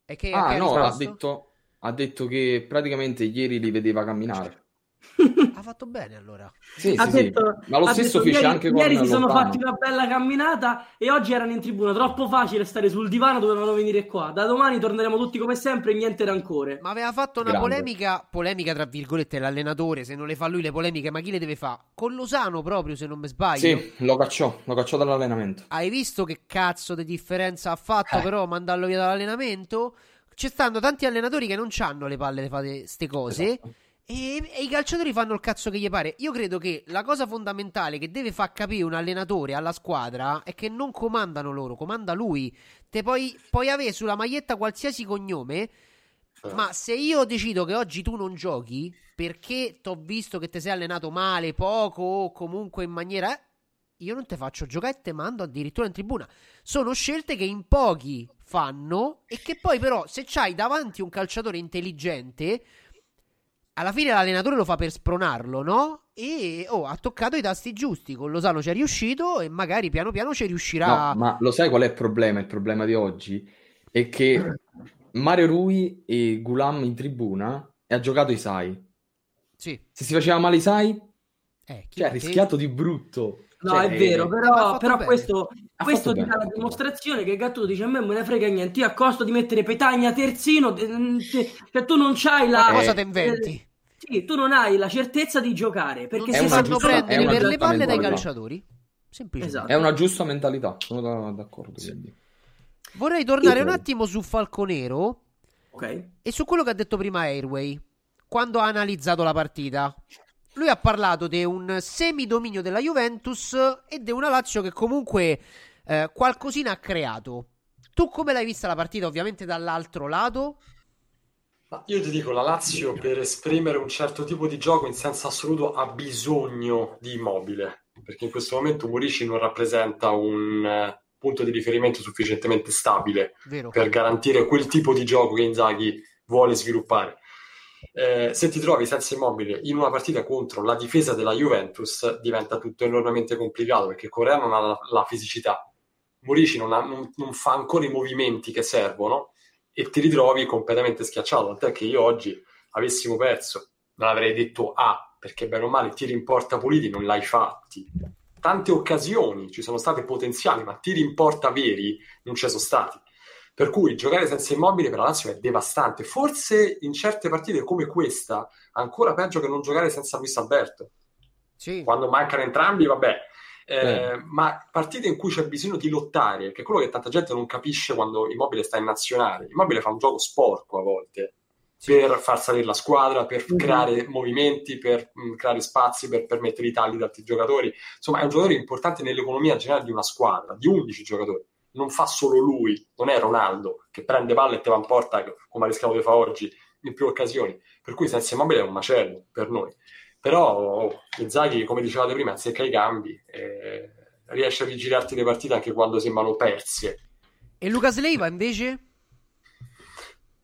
E che, Ah, che ha no, ha detto, ha detto che praticamente ieri li vedeva camminare. Ha fatto bene allora. Sì, ha sì, sì. detto, Ma lo ha stesso detto, fece ieri, anche con ieri si sono Lontano. fatti una bella camminata e oggi erano in tribuna. Troppo facile stare sul divano, dovevano venire qua. Da domani torneremo tutti come sempre, niente rancore. Ma aveva fatto una Grande. polemica, polemica tra virgolette, l'allenatore, se non le fa lui le polemiche, ma chi le deve fare? Con Losano proprio, se non mi sbaglio. Sì, lo cacciò, lo cacciò dall'allenamento. Hai visto che cazzo di differenza ha fatto Eh. però mandarlo via dall'allenamento? Ci stanno tanti allenatori che non hanno le palle di fare ste cose Esatto. E, e i calciatori fanno il cazzo che gli pare. Io credo che la cosa fondamentale che deve far capire un allenatore alla squadra è che non comandano loro, comanda lui. Te puoi, puoi avere sulla maglietta qualsiasi cognome, ma se io decido che oggi tu non giochi perché t'ho visto che ti sei allenato male, poco o comunque in maniera... eh, io non te faccio giocare e te mando addirittura in tribuna. Sono scelte che in pochi fanno e che poi però se c'hai davanti un calciatore intelligente, alla fine l'allenatore lo fa per spronarlo, no? E oh, ha toccato i tasti giusti. Con Losano ci è riuscito e magari piano piano ci riuscirà. No, ma lo sai qual è il problema? Il problema di oggi è che Mario Rui e Gulam in tribuna e ha giocato Isai. Sì. Se si faceva male Isai, Eh, cioè ha rischiato di brutto. No, Cioè, è vero, ha però, però questo, Ha questo ti dà la dimostrazione che Gattuso dice a me me ne frega niente, io a costo di mettere Petagna terzino, eh, te- cioè tu non c'hai la... Ma cosa Eh, te inventi? Sì, tu non hai la certezza di giocare, perché si se una fanno prendere una per le palle dai calciatori. Semplicemente. Esatto. È una giusta mentalità, sono da- d'accordo. quindi. Vorrei tornare Io un attimo su Falconero Ok. e su quello che ha detto prima Airway quando ha analizzato la partita. Lui ha parlato di un semidominio della Juventus e di una Lazio che comunque eh, qualcosina ha creato. Tu come l'hai vista la partita? Ovviamente dall'altro lato. Ma io ti dico, la Lazio per esprimere un certo tipo di gioco in senso assoluto ha bisogno di immobile, perché in questo momento Murici non rappresenta un eh, punto di riferimento sufficientemente stabile Vero. per garantire quel tipo di gioco che Inzaghi vuole sviluppare. Eh, se ti trovi senza immobile in una partita contro la difesa della Juventus diventa tutto enormemente complicato perché Correa non ha la, la fisicità, Murici non, ha- non- non fa ancora i movimenti che servono e ti ritrovi completamente schiacciato. Tant'è che io oggi avessimo perso, non avrei detto ah, perché bene o male tiri in porta puliti non l'hai fatti. Tante occasioni ci sono state potenziali, ma tiri in porta veri non ci sono stati. Per cui giocare senza immobile per la Lazio è devastante. Forse in certe partite come questa, ancora peggio che non giocare senza Luis Alberto. Sì. Quando mancano entrambi, vabbè. Eh, Ma partite in cui c'è bisogno di lottare, che è quello che tanta gente non capisce quando Immobile sta in nazionale. Immobile fa un gioco sporco a volte per far salire la squadra, per Mhm. creare movimenti, per mh, creare spazi, per permettere i tagli da altri giocatori. Insomma, è un giocatore importante nell'economia generale di una squadra, di 11 giocatori. Non fa solo lui, non è Ronaldo che prende palla e te va in porta come ha rischiato di fare oggi in più occasioni. Per cui senza immobile è un macello per noi. Però oh, Inzaghi, come dicevate prima, azzecca i cambi, eh, riesce a vigirarti le partite anche quando sembrano perse. E Lucas Leiva invece?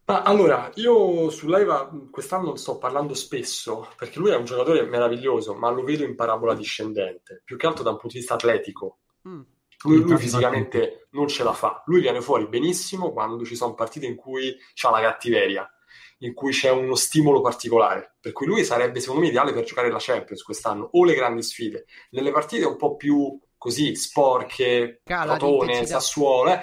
Ma allora, io su Leiva mh, quest'anno sto parlando spesso perché lui è un giocatore meraviglioso, ma lo vedo in parabola discendente, più che altro da un punto di vista atletico. Mm. Lui, lui fisicamente non ce la fa. Lui viene fuori benissimo quando ci sono partite in cui c'ha la cattiveria, in cui c'è uno stimolo particolare. Per cui lui sarebbe, secondo me, ideale per giocare la Champions quest'anno o le grandi sfide. Nelle partite un po' più così sporche, Cala Crotone. Sassuolo, eh,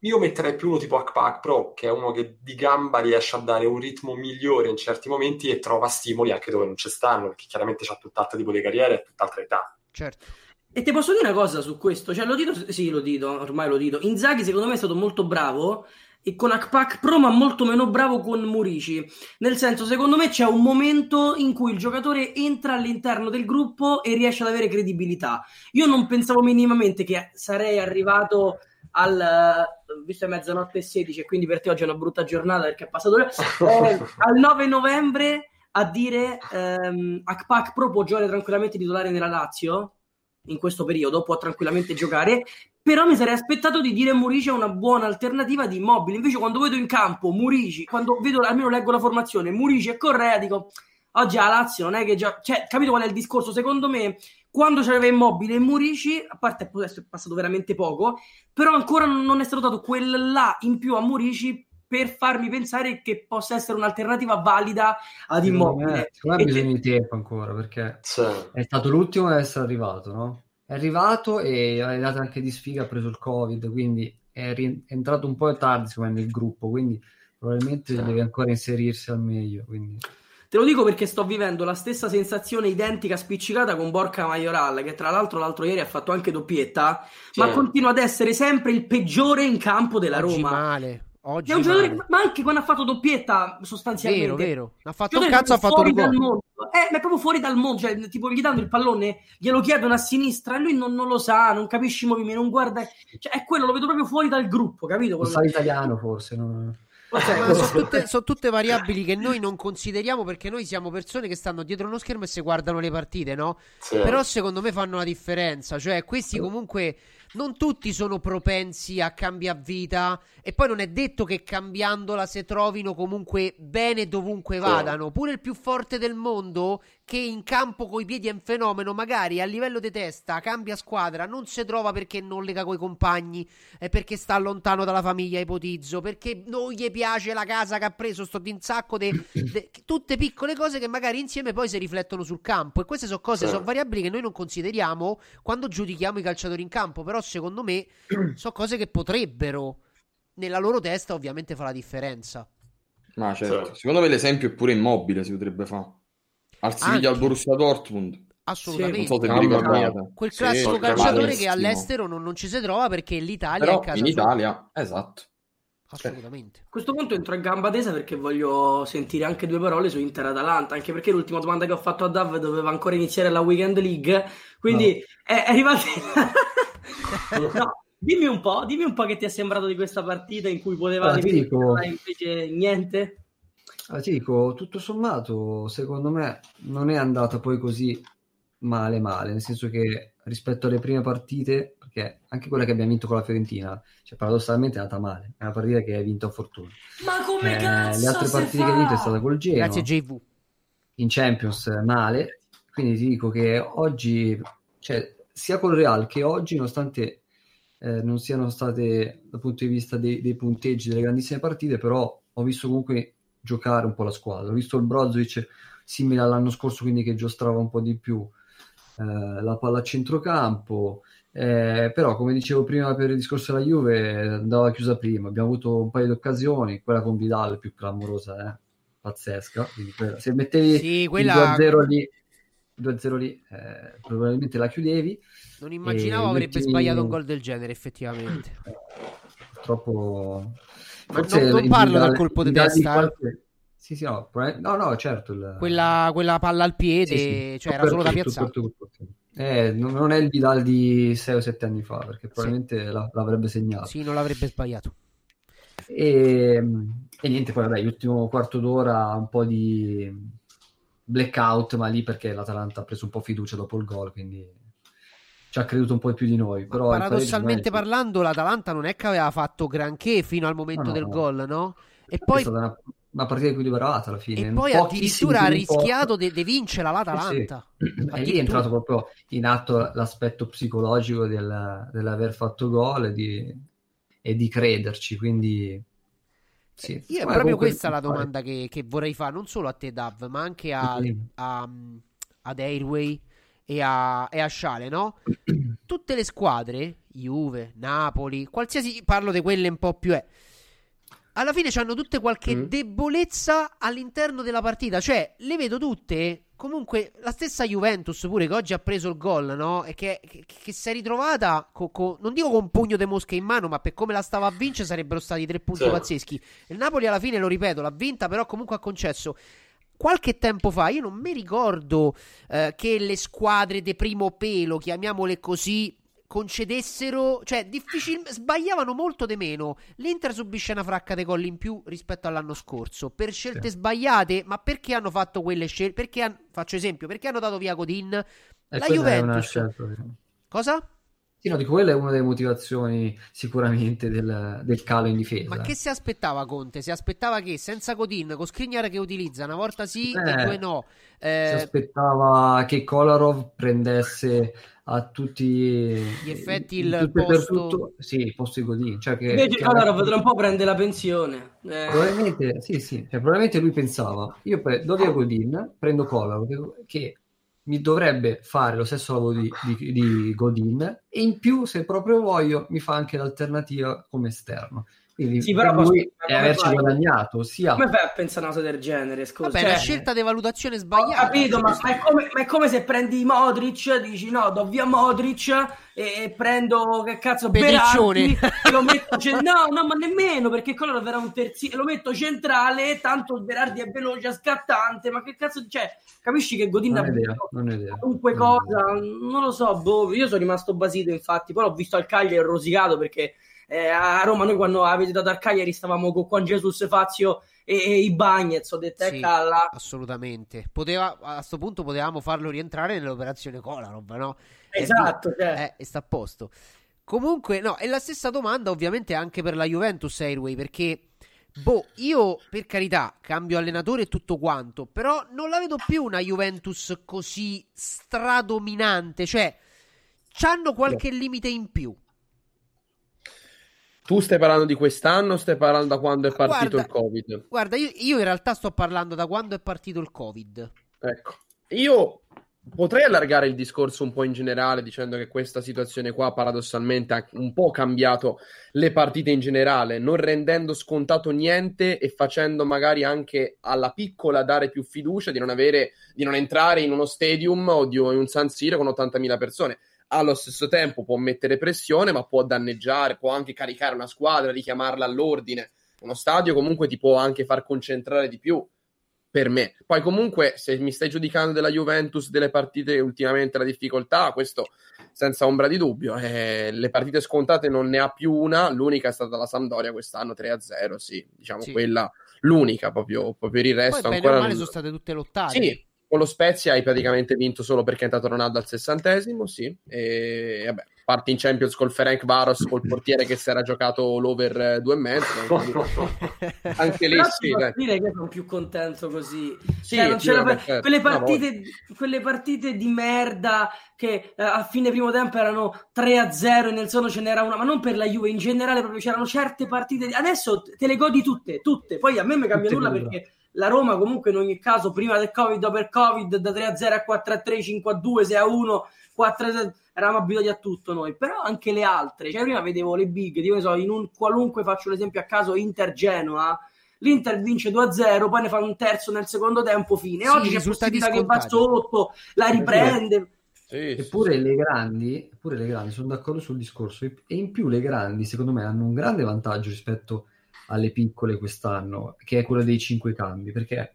io metterei più uno tipo Akpak Pro, che è uno che di gamba riesce a dare un ritmo migliore in certi momenti e trova stimoli anche dove non ci stanno, perché chiaramente c'ha tutt'altro tipo di carriera e tutt'altra età. Certo. E ti posso dire una cosa su questo? Cioè, lo dito, sì, lo dito, ormai lo dito. Inzaghi, secondo me, è stato molto bravo e con Akpak Pro, ma molto meno bravo con Murici. Nel senso, secondo me c'è un momento in cui il giocatore entra all'interno del gruppo e riesce ad avere credibilità. Io non pensavo minimamente che sarei arrivato al eh, visto è mezzanotte e 16 e quindi per te oggi è una brutta giornata perché è passato eh, al 9 novembre a dire ehm, Akpak Pro può giocare tranquillamente titolare nella Lazio in questo periodo, può tranquillamente giocare però mi sarei aspettato di dire Murici è una buona alternativa di immobile invece quando vedo in campo Murici quando vedo almeno leggo la formazione Murici e Correa dico oggi a Lazio non è che già cioè capito qual è il discorso? Secondo me quando c'aveva Immobile e Murici, a parte adesso è passato veramente poco, però ancora non è stato dato quel là in più a Murici per farmi pensare che possa essere un'alternativa valida ad Immobile. secondo me ha bisogno di tempo ancora perché è stato l'ultimo ad essere arrivato, no? È arrivato e ha dato anche di sfiga, ha preso il Covid, quindi è ri- è entrato un po' tardi secondo me, nel gruppo, quindi probabilmente deve ancora inserirsi al meglio. Quindi... Te lo dico perché sto vivendo la stessa sensazione identica spiccicata con Borca Majoral, che tra l'altro l'altro ieri ha fatto anche doppietta, Sì. ma continua ad essere sempre il peggiore in campo della Oggi Roma. male. Oggi È un giocatore, ma anche quando ha fatto doppietta, sostanzialmente. Vero, vero. Ha fatto un cazzo, ha fatto dal mondo. Eh, ma è proprio fuori dal mondo. Cioè, tipo, gli danno il pallone, glielo chiedono a sinistra e lui non, non lo sa, non capisce i movimenti, non guarda. Cioè, è quello, lo vedo proprio fuori dal gruppo, capito? Non sa italiano forse, no? Ma sono tutte, sono tutte variabili che noi non consideriamo perché noi siamo persone che stanno dietro uno schermo e si guardano le partite, no? Sì. Però secondo me fanno la differenza. Cioè, questi comunque non tutti sono propensi a cambiare vita. E poi non è detto che cambiandola si trovino comunque bene dovunque vadano. Pure il più forte del mondo, che in campo coi piedi è un fenomeno, magari a livello di testa cambia squadra, non si trova perché non lega coi compagni, perché sta lontano dalla famiglia, ipotizzo, perché non gli piace la casa che ha preso, sto di un sacco di tutte piccole cose che magari insieme poi si riflettono sul campo. E queste sono cose, sono variabili che noi non consideriamo quando giudichiamo i calciatori in campo. Però secondo me sono cose che potrebbero, nella loro testa, ovviamente fa la differenza. Ma certo, secondo me l'esempio è pure immobile si potrebbe fare. Al Siviglia, al. Borussia Dortmund. Assolutamente. Non so. Quel Sì, classico sì, calciatore che all'estero non, non ci si trova perché l'Italia Però è casa in. Italia, esatto. Assolutamente. A questo punto entro in gamba tesa perché voglio sentire anche due parole su Inter-Atalanta, anche perché l'ultima domanda che ho fatto a Dav doveva ancora iniziare la Weekend League, quindi è, è arrivata... no, dimmi un po', dimmi un po' che ti è sembrato di questa partita in cui potevate Ah, dico- invece niente. Ah, ti dico, tutto sommato, secondo me non è andata poi così male male, nel senso che rispetto alle prime partite, perché anche quella che abbiamo vinto con la Fiorentina, cioè paradossalmente è andata male, è una partita che hai vinto a fortuna. Ma come Eh, cazzo le altre partite fa? che hai vinto è stata col Genoa, Grazie JV. in Champions eh, male, quindi ti dico che oggi, cioè sia col Real che oggi, nonostante eh, non siano state dal punto di vista dei, dei punteggi delle grandissime partite, però ho visto comunque giocare un po' la squadra. Ho visto il Brozovic simile all'anno scorso, quindi che giostrava un po' di più eh, la palla a centrocampo. Eh, però, come dicevo prima per il discorso della Juve, andava chiusa prima. Abbiamo avuto un paio di occasioni, quella con Vidal più clamorosa, eh? pazzesca. Quella- se mettevi Sì, quella- 2-0 lì, il 2-0 lì eh, probabilmente la chiudevi. Non immaginavo avrebbe ultimi- sbagliato un gol del genere, effettivamente. Purtroppo, Ma non- non parlo Vidal- del colpo di testa, eh. qualche- Sì, sì, no, no, no, certo. il- Quella, quella palla al piede, Sì, sì. cioè era solo da piazzare. Eh, non è il Vidal di 6 o 7 anni fa, perché probabilmente la- l'avrebbe segnato. Sì, non l'avrebbe sbagliato. E, e niente, poi vabbè, l'ultimo quarto d'ora un po' di blackout, ma lì perché l'Atalanta ha preso un po' fiducia dopo il gol, quindi ci ha creduto un po' più di noi. Però Paradossalmente parlando, l'Atalanta non è che aveva fatto granché fino al momento No, no, del no. gol, no? E è poi, una, una partita equilibrata alla fine. e poi addirittura ha rischiato di vincere l'Atalanta. Sì, sì. E lì è entrato proprio in atto l'aspetto psicologico del- dell'aver fatto gol e di, e di crederci, quindi sì. Io è proprio questa la domanda che, che vorrei fare, non solo a te, Dav, ma anche a, Sì. a- ad Airway e a, e a Sciale, no? Tutte le squadre, Juve, Napoli, qualsiasi, parlo di quelle un po' più... Eh, alla fine hanno tutte qualche Mm. debolezza all'interno della partita, cioè le vedo tutte. Comunque, la stessa Juventus, pure che oggi ha preso il gol, no? E che, che, che si è ritrovata, co- co- non dico con un pugno di mosche in mano, ma per come la stava a vincere sarebbero stati tre punti Sì. pazzeschi. Il Napoli alla fine, lo ripeto, l'ha vinta, però comunque ha concesso. Qualche tempo fa, io non mi ricordo eh, che le squadre di primo pelo, chiamiamole così, concedessero, cioè difficil- sbagliavano molto di meno. L'Inter subisce una fracca di gol in più rispetto all'anno scorso per scelte sbagliate, ma perché hanno fatto quelle scelte? Perché han- faccio esempio, perché hanno dato via Godin? E La Juventus. scelta. Cosa? Sì, no, dico, quella è una delle motivazioni sicuramente del, del calo in difesa. Ma che si aspettava Conte? Si aspettava che senza Godin, con Skriniar che utilizza una volta sì e Eh, due no. Si Eh, aspettava che Kolarov prendesse a tutti Gli effetti in il posto- tutto, sì, il posto di Godin. Cioè che, Invece che Kolarov tra un po' prende la pensione. Eh, Probabilmente, sì, sì, cioè, probabilmente lui pensava, io pre- do via Godin, prendo Kolarov, che, che mi dovrebbe fare lo stesso lavoro di, di- di Godin, e in più, se proprio voglio, mi fa anche l'alternativa come esterno. Quindi Sì, però per lui posso- è come averci fai? guadagnato sia Come fai a pensare una cosa del genere? Scusa, vabbè, Cioè, è una scelta di valutazione Ho sbagliata. capito, ma, ma è come, ma è come se prendi Modric, dici no, do via Modric e, e prendo che cazzo. Berardi e lo metto cen- no, no, ma nemmeno perché quello era un terzino, lo metto centrale, tanto Berardi è veloce, scattante, ma che cazzo cioè, capisci che Godin non ha è idea, non è idea. qualunque cosa, non lo so, boh, io sono rimasto basito infatti, poi l'ho visto al Cagliari rosicato perché eh, a Roma noi quando avete dato al Cagliari stavamo con Juan Jesus, Fazio e, e i Bagnets, ho detto Sì, eh calla, assolutamente. Poteva, a questo punto potevamo farlo rientrare nell'operazione Kolarov, no? E esatto, vi- cioè. eh, e sta a posto. Comunque, no, è la stessa domanda ovviamente anche per la Juventus Airway, perché, boh, io per carità cambio allenatore e tutto quanto, però non la vedo più una Juventus così stradominante, cioè, c'hanno qualche limite in più. Tu stai parlando di quest'anno o stai parlando da quando è partito Guarda- il Covid? Guarda, io, io in realtà sto parlando da quando è partito il Covid. Ecco, io potrei allargare il discorso un po' in generale dicendo che questa situazione qua paradossalmente ha un po' cambiato le partite in generale, non rendendo scontato niente e facendo magari anche alla piccola dare più fiducia di non avere, di non entrare in uno stadium o di in un San Siro con 80.000 persone. Allo stesso tempo può mettere pressione, ma può danneggiare, può anche caricare una squadra, richiamarla all'ordine. Uno stadio comunque ti può anche far concentrare di più per me. Poi comunque se mi stai giudicando della Juventus delle partite ultimamente la difficoltà, questo senza ombra di dubbio. Eh, le partite scontate non ne ha più una, l'unica è stata la Sampdoria quest'anno 3-0, sì, diciamo Sì. quella l'unica proprio, proprio per il Poi resto bene ancora male non- sono state tutte lottate. Sì, con lo Spezia hai praticamente vinto solo perché è entrato Ronaldo al sessantesimo, sì. E vabbè, parti in Champions col Ferenc Varos, col portiere che si era giocato l'over eh, due e mezzo. Anche lì sì, posso dire che sono più contento così. Sì, Cioè, non sì, vabbè, certo. quelle, partite, quelle partite di merda che eh, a fine primo tempo erano 3-0 e nel sono ce n'era una, ma non per la Juve, in generale proprio c'erano certe partite. Adesso te le godi tutte, tutte. Poi a me mi cambia Tutte nulla nulla. perché la Roma comunque in ogni caso prima del Covid, dopo il Covid, da 3-0 a 4-3, 5-2, 6-1, 4 eravamo abituati a tutto noi, però anche le altre, cioè prima vedevo le big, io ne so, in un qualunque faccio l'esempio a caso Inter Genoa, l'Inter vince 2-0, poi ne fa un terzo nel secondo tempo, fine. Sì, Oggi c'è risultati possibilità che va sotto, la riprende. Eppure le grandi, eppure le grandi, sono d'accordo sul discorso. E e in più le grandi, secondo me, hanno un grande vantaggio rispetto alle piccole quest'anno, che è quello dei cinque cambi, perché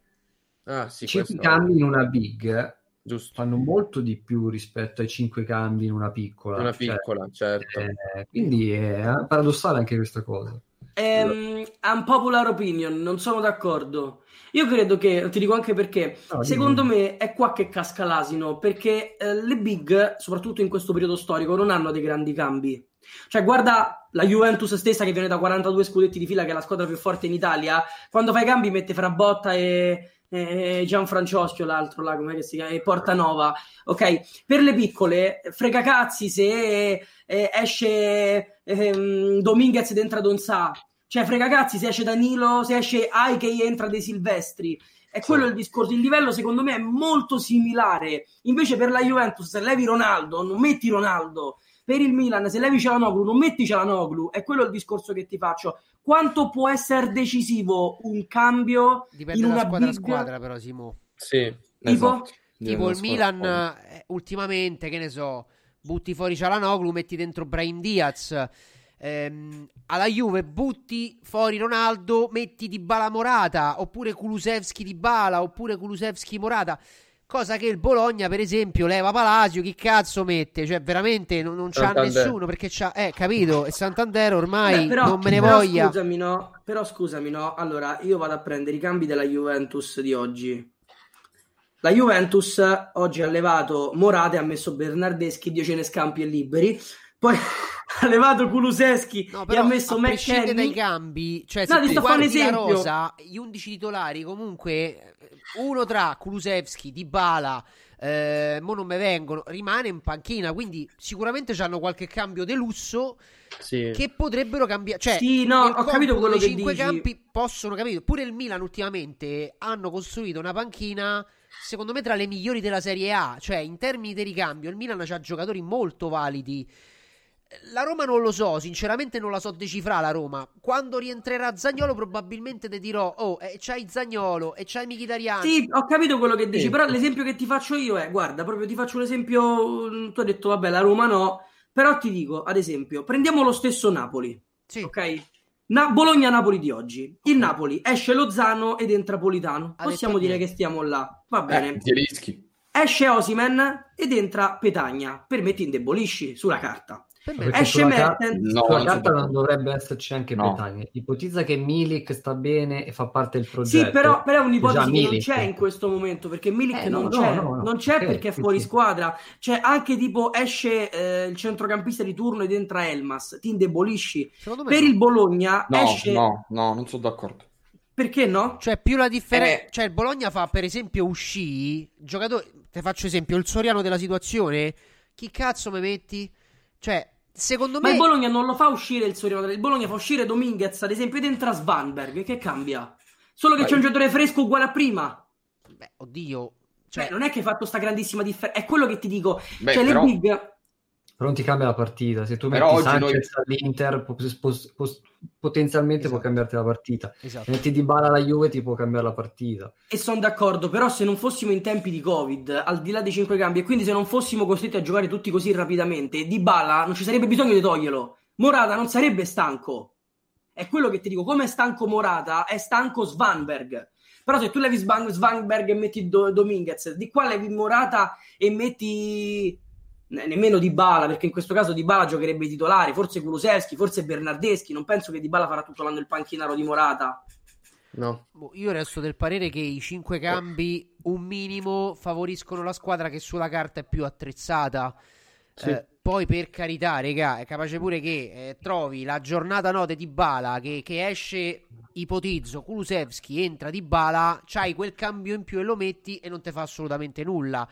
Ah, sì, cinque questo- cambi in una big Giusto. fanno molto di più rispetto ai cinque cambi in una piccola. Una Cioè, piccola, certo. eh, quindi è paradossale anche questa cosa. Ehm, unpopular opinion, non sono d'accordo. Io credo che, ti dico anche perché, No, secondo dimmi. me è qua che casca l'asino, perché eh, le big, soprattutto in questo periodo storico, non hanno dei grandi cambi. Cioè, guarda la Juventus stessa che viene da 42 scudetti di fila, che è la squadra più forte in Italia, quando fa i cambi mette Frabotta e, e Gianfrancesco, l'altro là, com'è che si chiama? E Portanova, ok? Per le piccole, frega cazzi se eh, esce ehm, Dominguez ed entra Donzà, cioè frega cazzi se esce Danilo, se esce Aike e entra De Silvestri. È quello il discorso. Il livello, secondo me, è molto similare. Invece, per la Juventus, se levi Ronaldo, non metti Ronaldo. Per il Milan, se levi Cialanoglu, non metti Cialanoglu. È quello il discorso che ti faccio. Quanto può essere decisivo un cambio Dipende in da una squadra a big? squadra, però, Simo. Sì, Tipo? Tipo il Milan, eh, ultimamente, che ne so, butti fuori Cialanoglu, metti dentro Brahim Diaz. Ehm, alla Juve butti fuori Ronaldo, metti di Bala Morata, oppure Kulusevski di Bala, oppure Kulusevski Morata. Cosa che il Bologna, per esempio, leva Palacio, chi cazzo mette? Cioè, veramente non, non c'ha Santander. nessuno perché c'ha, eh, capito? E Santander ormai Beh, però- non me ne però voglia. Scusami, no. Però scusami, no. Allora, io vado a prendere i cambi della Juventus di oggi. La Juventus oggi ha levato Morata e ha messo Bernardeschi, Diocene Scampi e Liberi. Poi ha levato Kuluseschi e ha messo McKennie. dai cambi, cioè No, se ti tu sto guardi la esempio. rosa, gli 11 titolari comunque eh, uno tra Kulusevski, Dybala, eh, mo non me vengono, rimane in panchina, quindi sicuramente hanno qualche cambio de lusso Sì. che potrebbero cambiare, cioè Sì, no, ho capito quello che cinque dici. campi possono capire. Pure il Milan ultimamente hanno costruito una panchina secondo me tra le migliori della Serie A, cioè in termini di ricambio il Milan ha giocatori molto validi. La Roma non lo so, sinceramente non la so decifrare la Roma. Quando rientrerà Zagnolo probabilmente ti dirò, oh, eh, c'hai Zagnolo e c'hai Mkhitaryan. Sì, ho capito quello che dici, Sì. però l'esempio che ti faccio io è, guarda, proprio ti faccio un esempio, mm, tu hai detto, vabbè, la Roma no, però ti dico, ad esempio, prendiamo lo stesso Napoli, ok? Na- Bologna-Napoli di oggi. Il Napoli esce Lozano ed entra Politano. Ha Possiamo dire che stiamo là, va bene. Eh, ti rischi. Esce Osimen ed entra Petagna. Per me ti indebolisci sulla carta. Esce Mertens. sulla carta non dovrebbe esserci anche No. Petagna. Ipotizza che Milik sta bene e fa parte del progetto. Sì, però, però è un'ipotesi che non Milik. c'è in questo momento perché Milik Eh, no, non no, c'è, no, no. non c'è Ok, perché è fuori sì. squadra. Cioè, anche tipo esce eh, il centrocampista di turno ed entra Elmas, ti indebolisci. Secondo me Per no. il Bologna No, esce. no, no, non sono d'accordo. Perché no? Cioè, più la differenza. Eh. Cioè, il Bologna fa, per esempio, uscì. Giocatori. Ti faccio esempio, il Soriano della situazione. Chi cazzo mi metti? Cioè, secondo Ma me. il Bologna non lo fa uscire il Soriano. Il Bologna fa uscire Dominguez, ad esempio, ed entra Svanberg. Che cambia? Solo che Ma c'è un io- giocatore fresco uguale a prima. Beh, oddio. Cioè, non è che hai fatto sta grandissima differenza. È quello che ti dico. Beh, cioè, però- le big. Però non ti cambia la partita. Se tu Però metti Sanchez all'Inter, po- po- po- potenzialmente può cambiarti la partita. Esatto. Se metti Di Bala alla Juve, ti può cambiare la partita. E sono d'accordo, però se non fossimo in tempi di Covid, al di là dei cinque cambi, e quindi se non fossimo costretti a giocare tutti così rapidamente, Di Bala non ci sarebbe bisogno di toglierlo. Morata non sarebbe stanco. È quello che ti dico, come è stanco Morata, è stanco Svanberg. Però se tu levi Svan- Svanberg e metti Do- Dominguez, di qua levi Morata e metti nemmeno Di Bala, perché in questo caso Di Bala giocherebbe i titolari, forse Kulusevski, forse Bernardeschi, non penso che Di Bala farà tutto l'anno il panchinaro di Morata. No. Boh, Io resto del parere che i cinque cambi, un minimo, favoriscono la squadra che sulla carta è più attrezzata. Sì. Eh, poi per carità, regà, è capace pure che eh, trovi la giornata note di Bala che, che esce, ipotizzo, Kulusevski entra di Bala, c'hai quel cambio in più e lo metti e non ti fa assolutamente nulla.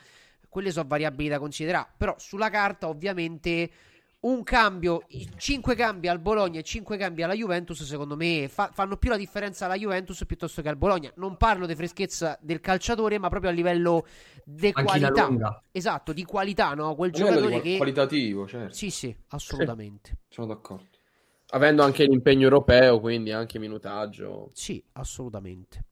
Quelle sono variabili da considerare, però sulla carta ovviamente un cambio, 5 cambi al Bologna e 5 cambi alla Juventus, secondo me fa- fanno più la differenza alla Juventus piuttosto che al Bologna. Non parlo di freschezza del calciatore, ma proprio a livello di qualità. lunga. Esatto, di qualità, no? Quel giocatore che qualitativo, certo. Sì, sì, assolutamente. Sono d'accordo. Avendo anche l'impegno europeo, quindi anche minutaggio. Sì, assolutamente.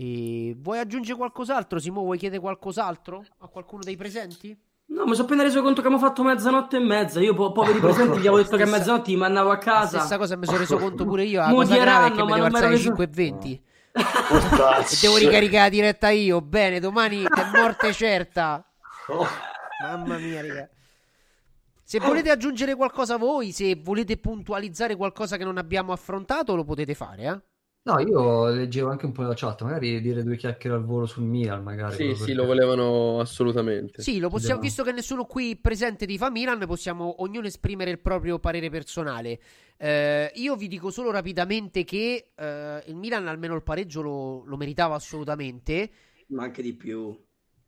E vuoi aggiungere qualcos'altro? Simo, vuoi chiedere qualcos'altro a qualcuno dei presenti? No, mi sono appena reso conto che abbiamo fatto mezzanotte e mezza. Io, po- poveri presenti, gli avevo detto che a Stessa- mezzanotte mi mandavo a La casa. stessa cosa mi sono reso conto pure io. La cosa grave è che mi ma devo alzare alle l'ho 5.20. e devo ricaricare la diretta io. Bene, domani è morte certa. Mamma mia, raga. Se volete aggiungere qualcosa voi, se volete puntualizzare qualcosa che non abbiamo affrontato, lo potete fare, eh? No, io leggevo anche un po' la chat, magari dire due chiacchiere al volo sul Milan, magari. Sì, sì, perché- lo volevano assolutamente. Sì, lo possiamo, visto che nessuno qui presente di fa Milan, possiamo ognuno esprimere il proprio parere personale. Eh, io vi dico solo rapidamente che eh, il Milan almeno il pareggio lo, lo meritava assolutamente. Ma anche di più.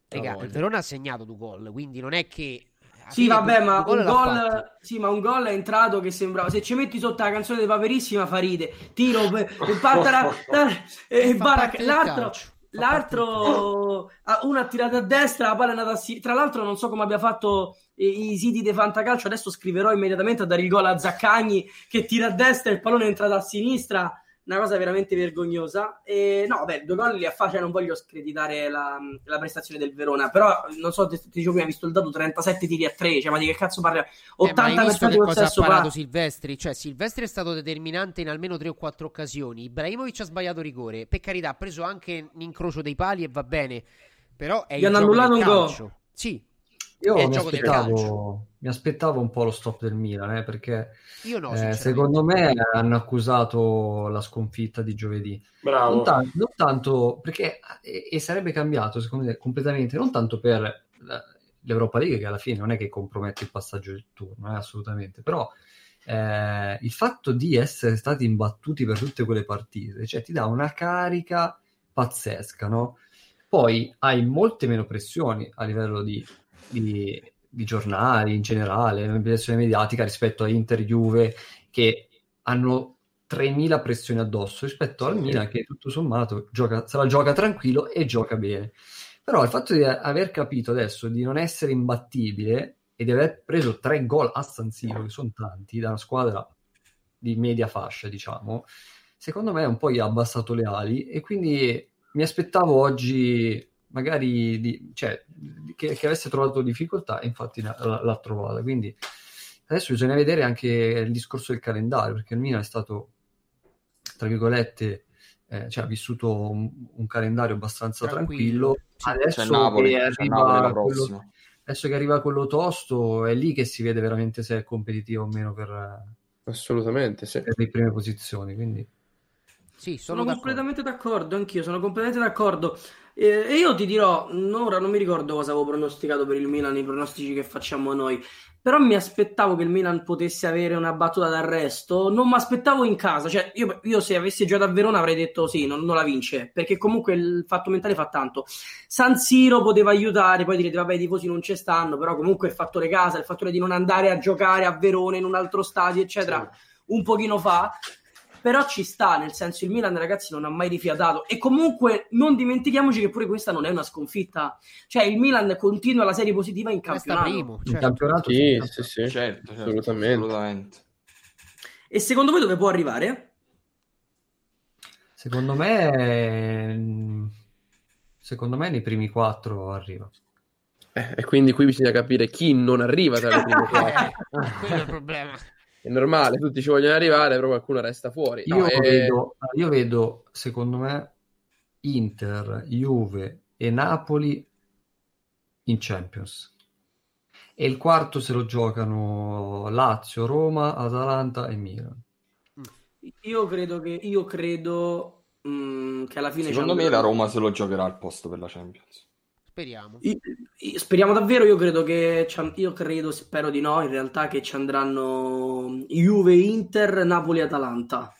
Raga, il Verona ha segnato due gol, quindi non è che... alla Sì, vabbè, ma un gol, sì, ma un gol è entrato che sembrava. Se ci metti sotto la canzone di Paperissima, fa ride. Tiro, e Pantara, e del L'altro, l'altro, ah, uno ha tirato a destra, la palla è andata a sinistra. Tra l'altro, non so come abbia fatto i, i siti di Fantacalcio. Adesso scriverò immediatamente a dare il gol a Zaccagni che tira a destra e il pallone è entrato a sinistra. Una cosa veramente vergognosa. E, no, beh, due gol li ha fatti. Non voglio screditare la, la prestazione del Verona, però non so, ti ti dicevo prima, hai visto il dato 37 tiri a 3. Cioè, ma di che cazzo? Eh, ma 80 hai visto che cosa ha parato pa- Silvestri? Cioè, Silvestri è stato determinante in almeno tre o quattro occasioni. Ibrahimovic ha sbagliato rigore. Per carità, ha preso anche l'incrocio dei pali e va bene. Però è Gli il hanno annullato un gol. calcio. Sì, Io mi aspettavo, mi aspettavo un po' lo stop del Milan, eh, perché Io no, eh, secondo me hanno accusato la sconfitta di giovedì. Bravo. Non, tan- non tanto perché, e, e sarebbe cambiato secondo me completamente, non tanto per l'Europa League, che alla fine non è che compromette il passaggio del turno, eh, assolutamente, però eh, il fatto di essere stati imbattuti per tutte quelle partite, cioè ti dà una carica pazzesca, no? Poi hai molte meno pressioni a livello di, di- di giornali in generale, pressione mediatica rispetto a Inter, Juve, che hanno 3.000 pressioni addosso rispetto al Milan che tutto sommato gioca, se la gioca tranquillo e gioca bene. Però il fatto di aver capito adesso di non essere imbattibile e di aver preso tre gol a San Siro, che sono tanti, da una squadra di media fascia, diciamo, secondo me un po' gli ha abbassato le ali e quindi mi aspettavo oggi magari di- cioè, che, che avesse trovato difficoltà e infatti l'ha, l'ha trovata. Quindi adesso bisogna vedere anche il discorso del calendario, perché il Milan è stato, tra virgolette, eh, cioè ha vissuto un, un calendario abbastanza Tranquillo. tranquillo. Adesso C'è Napoli, che c'è arriva quello- adesso che arriva quello tosto, è lì che si vede veramente se è competitivo o meno per, Assolutamente, sì. per le prime posizioni. Quindi Sì, Sono sono completamente d'accordo, anch'io sono completamente d'accordo. Eh, E io ti dirò, n- ora non mi ricordo cosa avevo pronosticato per il Milan, i pronostici che facciamo noi, però mi aspettavo che il Milan potesse avere una battuta d'arresto, non mi aspettavo in casa, cioè io, io se avessi giocato a Verona avrei detto sì, non, non la vince, perché comunque il fatto mentale fa tanto. San Siro poteva aiutare, poi direte vabbè i tifosi non ci stanno, però comunque il fattore casa, il fattore di non andare a giocare a Verona in un altro stadio, eccetera, un pochino fa. Però ci sta, nel senso il Milan ragazzi non ha mai rifiatato e comunque non dimentichiamoci che pure questa non è una sconfitta. Cioè il Milan continua la serie positiva in campionato. primo, in certo. campionato Sì, sì. sì, sì. Certo, certo, Assolutamente. assolutamente. E secondo voi dove può arrivare? Secondo me, secondo me nei primi quattro arriva. Eh, e quindi qui bisogna capire chi non arriva tra le prime quattro. Quello è il problema. È normale, tutti ci vogliono arrivare, però qualcuno resta fuori. No, Io, eh, vedo, io vedo, secondo me, Inter, Juve e Napoli in Champions. E il quarto se lo giocano Lazio, Roma, Atalanta e Milan. Io credo che io credo mm, che alla fine Secondo me la Roma se lo giocherà al posto per la Champions. Speriamo. Speriamo davvero, io credo che io credo, spero di no, in realtà che ci andranno Juve, Inter, Napoli, Atalanta.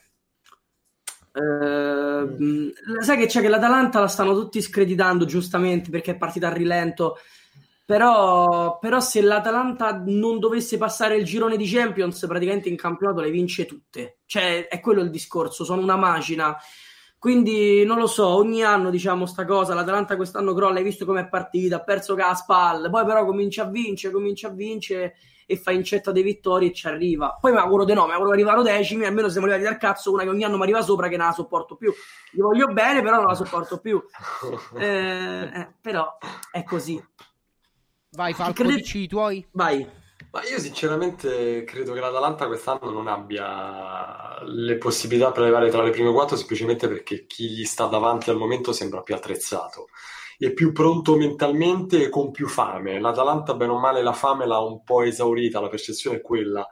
Eh, mh, sai che c'è che l'Atalanta la stanno tutti screditando giustamente perché è partita a rilento. Però, però se l'Atalanta non dovesse passare il girone di Champions, praticamente in campionato le vince tutte. Cioè, è quello il discorso, sono una macina. Quindi non lo so, ogni anno diciamo sta cosa, l'Atalanta quest'anno crolla, hai visto com'è partita, ha perso spalla, poi però comincia a vincere, comincia a vincere e fa incetta dei vittorie e ci arriva. Poi mi auguro di no, mi auguro di arrivare decimi, almeno siamo arrivati dal cazzo, una che ogni anno mi arriva sopra che non la sopporto più. Gli voglio bene, però non la sopporto più. Eh, eh, però è così. Vai Falco, Crede- dici i tuoi? Vai. Ma io sinceramente credo che l'Atalanta quest'anno non abbia le possibilità per arrivare tra le prime quattro semplicemente perché chi gli sta davanti al momento sembra più attrezzato e più pronto mentalmente e con più fame. L'Atalanta, bene o male, la fame l'ha un po' esaurita, la percezione è quella.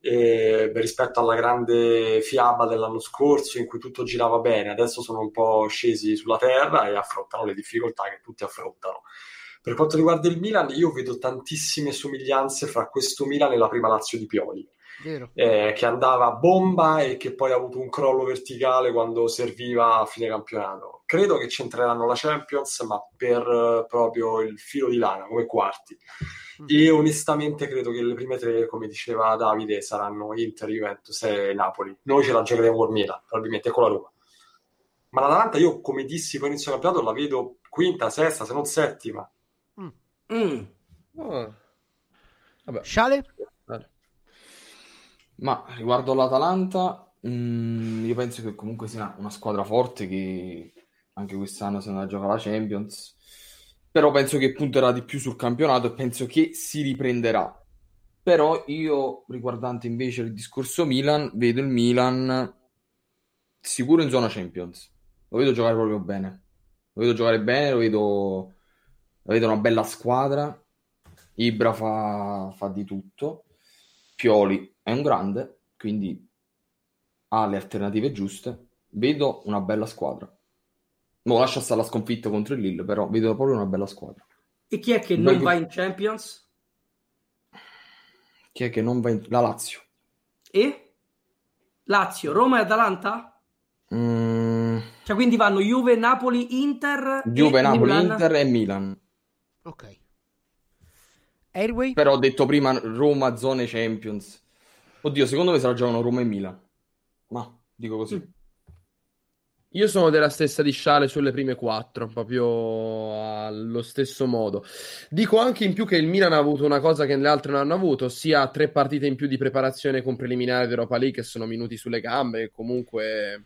E, beh, rispetto alla grande fiaba dell'anno scorso in cui tutto girava bene, adesso sono un po' scesi sulla terra e affrontano le difficoltà che tutti affrontano. Per quanto riguarda il Milan, io vedo tantissime somiglianze fra questo Milan e la prima Lazio di Pioli, eh, che andava a bomba e che poi ha avuto un crollo verticale quando serviva a fine campionato. Credo che c'entreranno la Champions, ma per eh, proprio il filo di lana, come quarti. E onestamente credo che le prime tre, come diceva Davide, saranno Inter, Juventus e Napoli. Noi ce la giocheremo con Milan, probabilmente, con la Roma. Ma l'Atalanta, io, come dissi poi inizio campionato, la vedo quinta, sesta, se non settima. Mm. Oh. Vabbè. Sciale? Ma riguardo l'Atalanta, mm, io penso che comunque sia una squadra forte che anche quest'anno se ne gioca la Champions. Però penso che punterà di più sul campionato e penso che si riprenderà. Però io, riguardante invece il discorso Milan, vedo il Milan sicuro in zona Champions. Lo vedo giocare proprio bene. Lo vedo giocare bene, lo vedo, vedo una bella squadra. Ibra fa, fa di tutto. Pioli è un grande, quindi ha le alternative giuste. Vedo una bella squadra. Mo lascia stare la sconfitta contro il Lille, però vedo proprio una bella squadra. E chi è che non che- va in Champions? Chi è che non va in... La Lazio. E? Lazio, Roma e Atalanta? Mm, Cioè quindi vanno Juve, Napoli, Inter Juve, Napoli, Milan? Inter e Milan. Ok. Airway? Però ho detto prima Roma, zone Champions. Oddio, secondo me se la giocano Roma e Milan. Ma, dico così. Io sono della stessa di Sciale sulle prime quattro, proprio allo stesso modo. Dico anche in più che il Milan ha avuto una cosa che le altre non hanno avuto, ossia tre partite in più di preparazione con preliminare d'Europa League che sono minuti sulle gambe e comunque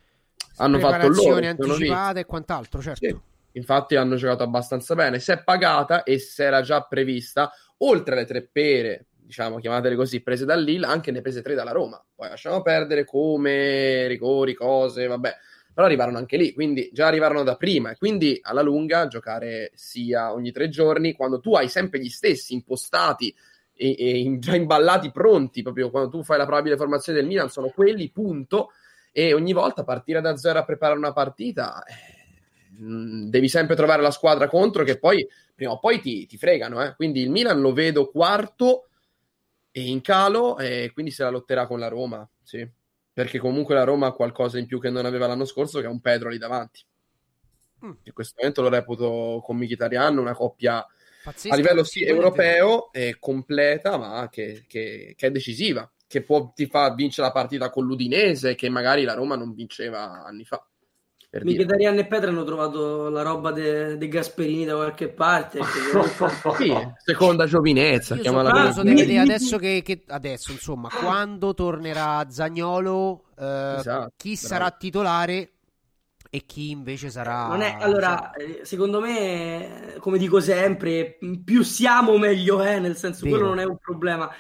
hanno fatto loro. Preparazioni anticipate e quant'altro, certo. Sì. Infatti hanno giocato abbastanza bene. Si è pagata e si era già prevista, oltre alle tre pere, diciamo, chiamatele così, prese dal Lille, anche ne prese tre dalla Roma. Poi lasciamo perdere come rigori, cose, vabbè. Però arrivarono anche lì, quindi già arrivarono da prima. E quindi alla lunga giocare sia ogni tre giorni, quando tu hai sempre gli stessi impostati e, e già imballati, pronti, proprio quando tu fai la probabile formazione del Milan, sono quelli, punto. E ogni volta partire da zero a preparare una partita, eh, mh, devi sempre trovare la squadra contro che poi prima o poi ti, ti fregano. eh. Quindi il Milan lo vedo quarto e in calo, e quindi se la lotterà con la Roma, sì. Perché comunque la Roma ha qualcosa in più che non aveva l'anno scorso, che è un Pedro lì davanti. In questo momento lo reputo con Mkhitaryan una coppia Pazzesca, a livello sì, europeo è completa, ma che, che- che è decisiva, che può, ti fa vincere la partita con l'Udinese, che magari la Roma non vinceva anni fa. Per dire. Mkhitaryan e Petra hanno trovato la roba dei de Gasperini da qualche parte. Sì, seconda giovinezza, Io sono così. di vedere adesso che, che- adesso, insomma, quando tornerà Zagnolo, eh, Esatto, chi bravo. sarà titolare e chi invece sarà Non è, allora, eh, secondo me, eh, come dico sempre, più siamo meglio è, nel senso Vero. quello non è un problema.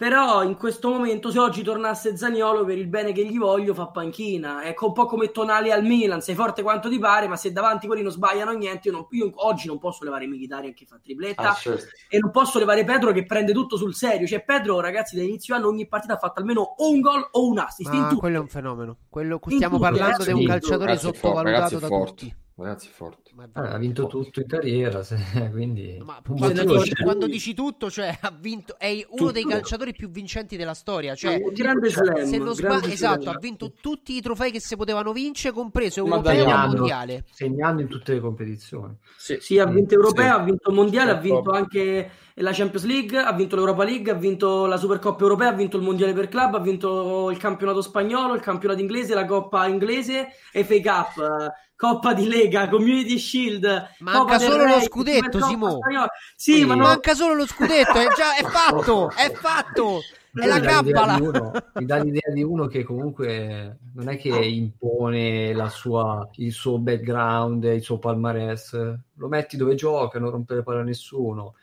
Però in questo momento, se oggi tornasse Zaniolo, per il bene che gli voglio, fa panchina. È un po' come Tonali al Milan, sei forte quanto ti pare, ma se davanti quelli non sbagliano niente, io, non- io oggi non posso levare Mkhitaryan che fa tripletta Ah, certo. e non posso levare Pedro che prende tutto sul serio. Cioè Pedro, ragazzi, da inizio anno ogni partita ha fatto almeno o un gol o un assist, tutto. quello è un fenomeno. Quello, stiamo tutto, parlando di un calciatore sottovalutato da forte. tutti. Ragazzi, è forte. Ma Eh, ha vinto forte. tutto in carriera, se- quindi Ma motivo dici, quando dici tutto, cioè ha vinto, è uno dei Tutto. calciatori più vincenti della storia. Cioè, Un grande slam, se non grande sbaglio, esatto, slam. ha vinto tutti i trofei che si potevano vincere, compreso Ma europeo e segnando, mondiale. segnando in tutte le competizioni. Sì. Sì, ha vinto europeo, Sì. ha vinto mondiale, ha Sì, vinto proprio. anche e la Champions League, ha vinto l'Europa League, ha vinto la Supercoppa Europea, ha vinto il Mondiale per club, ha vinto il campionato spagnolo, il campionato inglese, la Coppa inglese, FA Cup, Coppa di Lega, Community Shield. Manca Coppa solo Re, lo scudetto, Simo. Sì, ma non- manca solo lo scudetto, è già è fatto, è fatto. È la uno- mi dà l'idea di uno che comunque non è che impone la sua, il suo background, il suo palmarès, lo metti dove gioca, non rompe le palle a nessuno.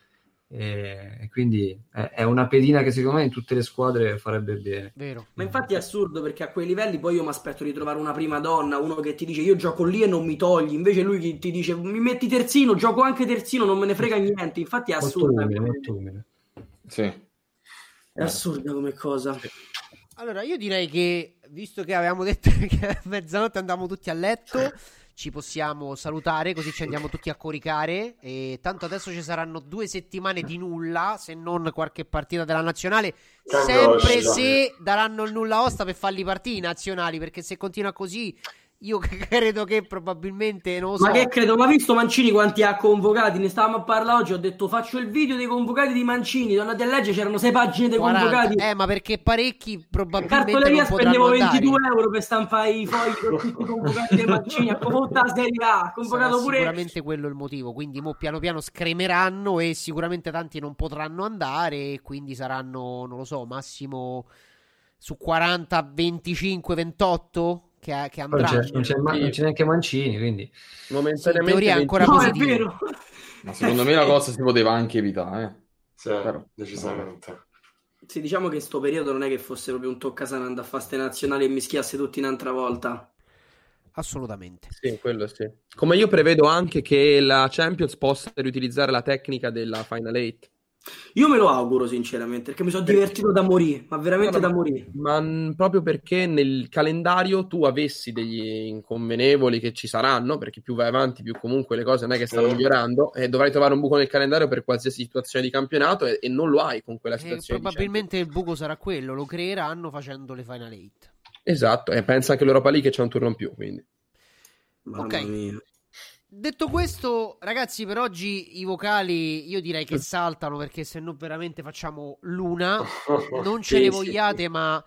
E, quindi è, una pedina che secondo me in tutte le squadre farebbe bene. Vero. Ma infatti è assurdo perché a quei livelli poi io mi aspetto di trovare una prima donna, uno che ti dice io gioco lì e non mi togli, invece lui ti dice mi metti terzino, gioco anche terzino, non me ne frega niente. Infatti è Molto assurda, umile, molto umile. Sì. è assurda come cosa. Allora, io direi che, visto che avevamo detto che a mezzanotte andiamo tutti a letto, ci possiamo salutare, così ci andiamo tutti a coricare. E tanto adesso ci saranno due settimane di nulla, se non qualche partita della nazionale. Sempre se daranno il nulla osta per farli partire i nazionali, perché se continua così, io credo che probabilmente non lo so. Ma che credo, ma visto Mancini quanti ha convocati? Ne stavamo a parlare oggi. Ho detto faccio il video dei convocati di Mancini. Andate a leggere, c'erano sei pagine dei 40. convocati. Eh, ma perché parecchi probabilmente Cartoleria spendevo andare. 22 euro per stampare i fogli con tutti i convocati dei Mancini. Ha convocato la Serie A, ha convocato Sarà pure sicuramente quello il motivo. Quindi mo piano piano scremeranno e sicuramente tanti non potranno andare. E quindi saranno, non lo so, massimo su 40, 25, 28 che, che Poi non c'è, non c'è non c'è neanche Mancini, quindi Sì, Momentaneamente in teoria è ancora 20 No, è positivo. vero. Ma secondo me la cosa si poteva anche evitare. Eh. Sì, Però- decisamente. Sì, diciamo che in sto periodo non è che fosse proprio un toccasana andare a fare ste nazionali e mischiasse tutti un'altra volta. Assolutamente. Sì, quello sì. Come io prevedo anche che la Champions possa riutilizzare la tecnica della Final 8. Io me lo auguro sinceramente perché mi sono divertito da morire, ma veramente No, no, da morire. Ma mh, proprio perché nel calendario tu avessi degli inconvenevoli che ci saranno, perché più vai avanti, più comunque le cose non è che stanno Sì. migliorando, e dovrai trovare un buco nel calendario per qualsiasi situazione di campionato e, e non lo hai con quella E situazione. di probabilmente il buco sarà quello. Lo creeranno facendo le Final 8. Champions. Esatto, e pensa che l'Europa League c'è un turno in più, quindi. Mamma Ok. mia. Detto questo, ragazzi, per oggi i vocali io direi che saltano perché se no veramente facciamo l'una. Non ce ne vogliate, ma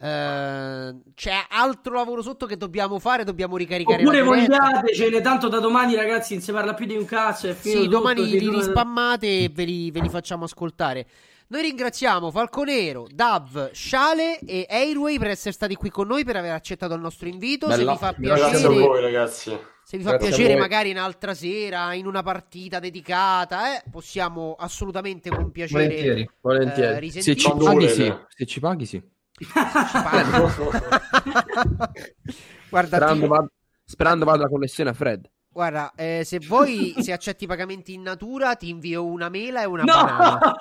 eh, c'è altro lavoro sotto che dobbiamo fare. Dobbiamo ricaricare Oppure la diretta. vogliatecene, tanto da domani ragazzi non si parla più di un cazzo. È Sì, tutto, domani si li rispammate e ve li, ve li facciamo ascoltare. Noi ringraziamo Falconero, Dav, Sciale e Airway per essere stati qui con noi, per aver accettato il nostro invito. Bella. Se vi fa Grazie a piacere, voi, ragazzi. se vi fa Grazie piacere magari un'altra sera, in una partita dedicata, eh, possiamo assolutamente con piacere volentieri. Volentieri. eh, Se ci paghi, sì. Se ci paghi, sì. Guarda, Sperando, vada, sperando vada la connessione a Fred. Guarda, eh, se vuoi, se accetti i pagamenti in natura, ti invio una mela e una No! banana.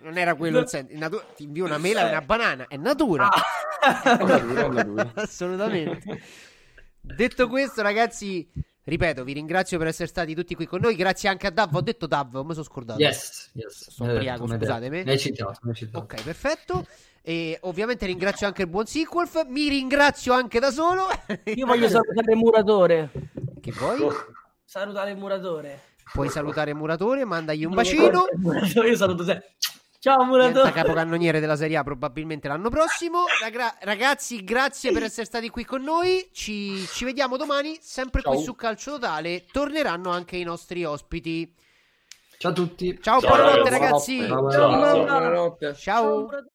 Non era quello il senso. In natura- ti invio una mela e una banana. È natura. Assolutamente. Detto questo, ragazzi, ripeto, vi ringrazio per essere stati tutti qui con noi. Grazie anche a Dav. Ho detto Dav, mi sono scordato. yes, yes. Sono Eh, ubriaco, scusatemi. hai citato, mi hai citato. Ok, perfetto. E ovviamente ringrazio anche il buon Sequolf. Mi ringrazio anche da solo. Io voglio salutare il muratore. Che vuoi? Salutare il muratore. Puoi salutare il muratore, mandagli un bacino. Io saluto te. Ciao muratore. capocannoniere della Serie A probabilmente l'anno prossimo. Ragra- ragazzi, grazie per essere stati qui con noi. Ci, ci vediamo domani, sempre qui Ciao. su Calcio Totale. Torneranno anche i nostri ospiti. Ciao a tutti. Ciao, Ciao, buonanotte ragazzi. Buonanotte. Ciao. Buonanotte. Ciao. muratore.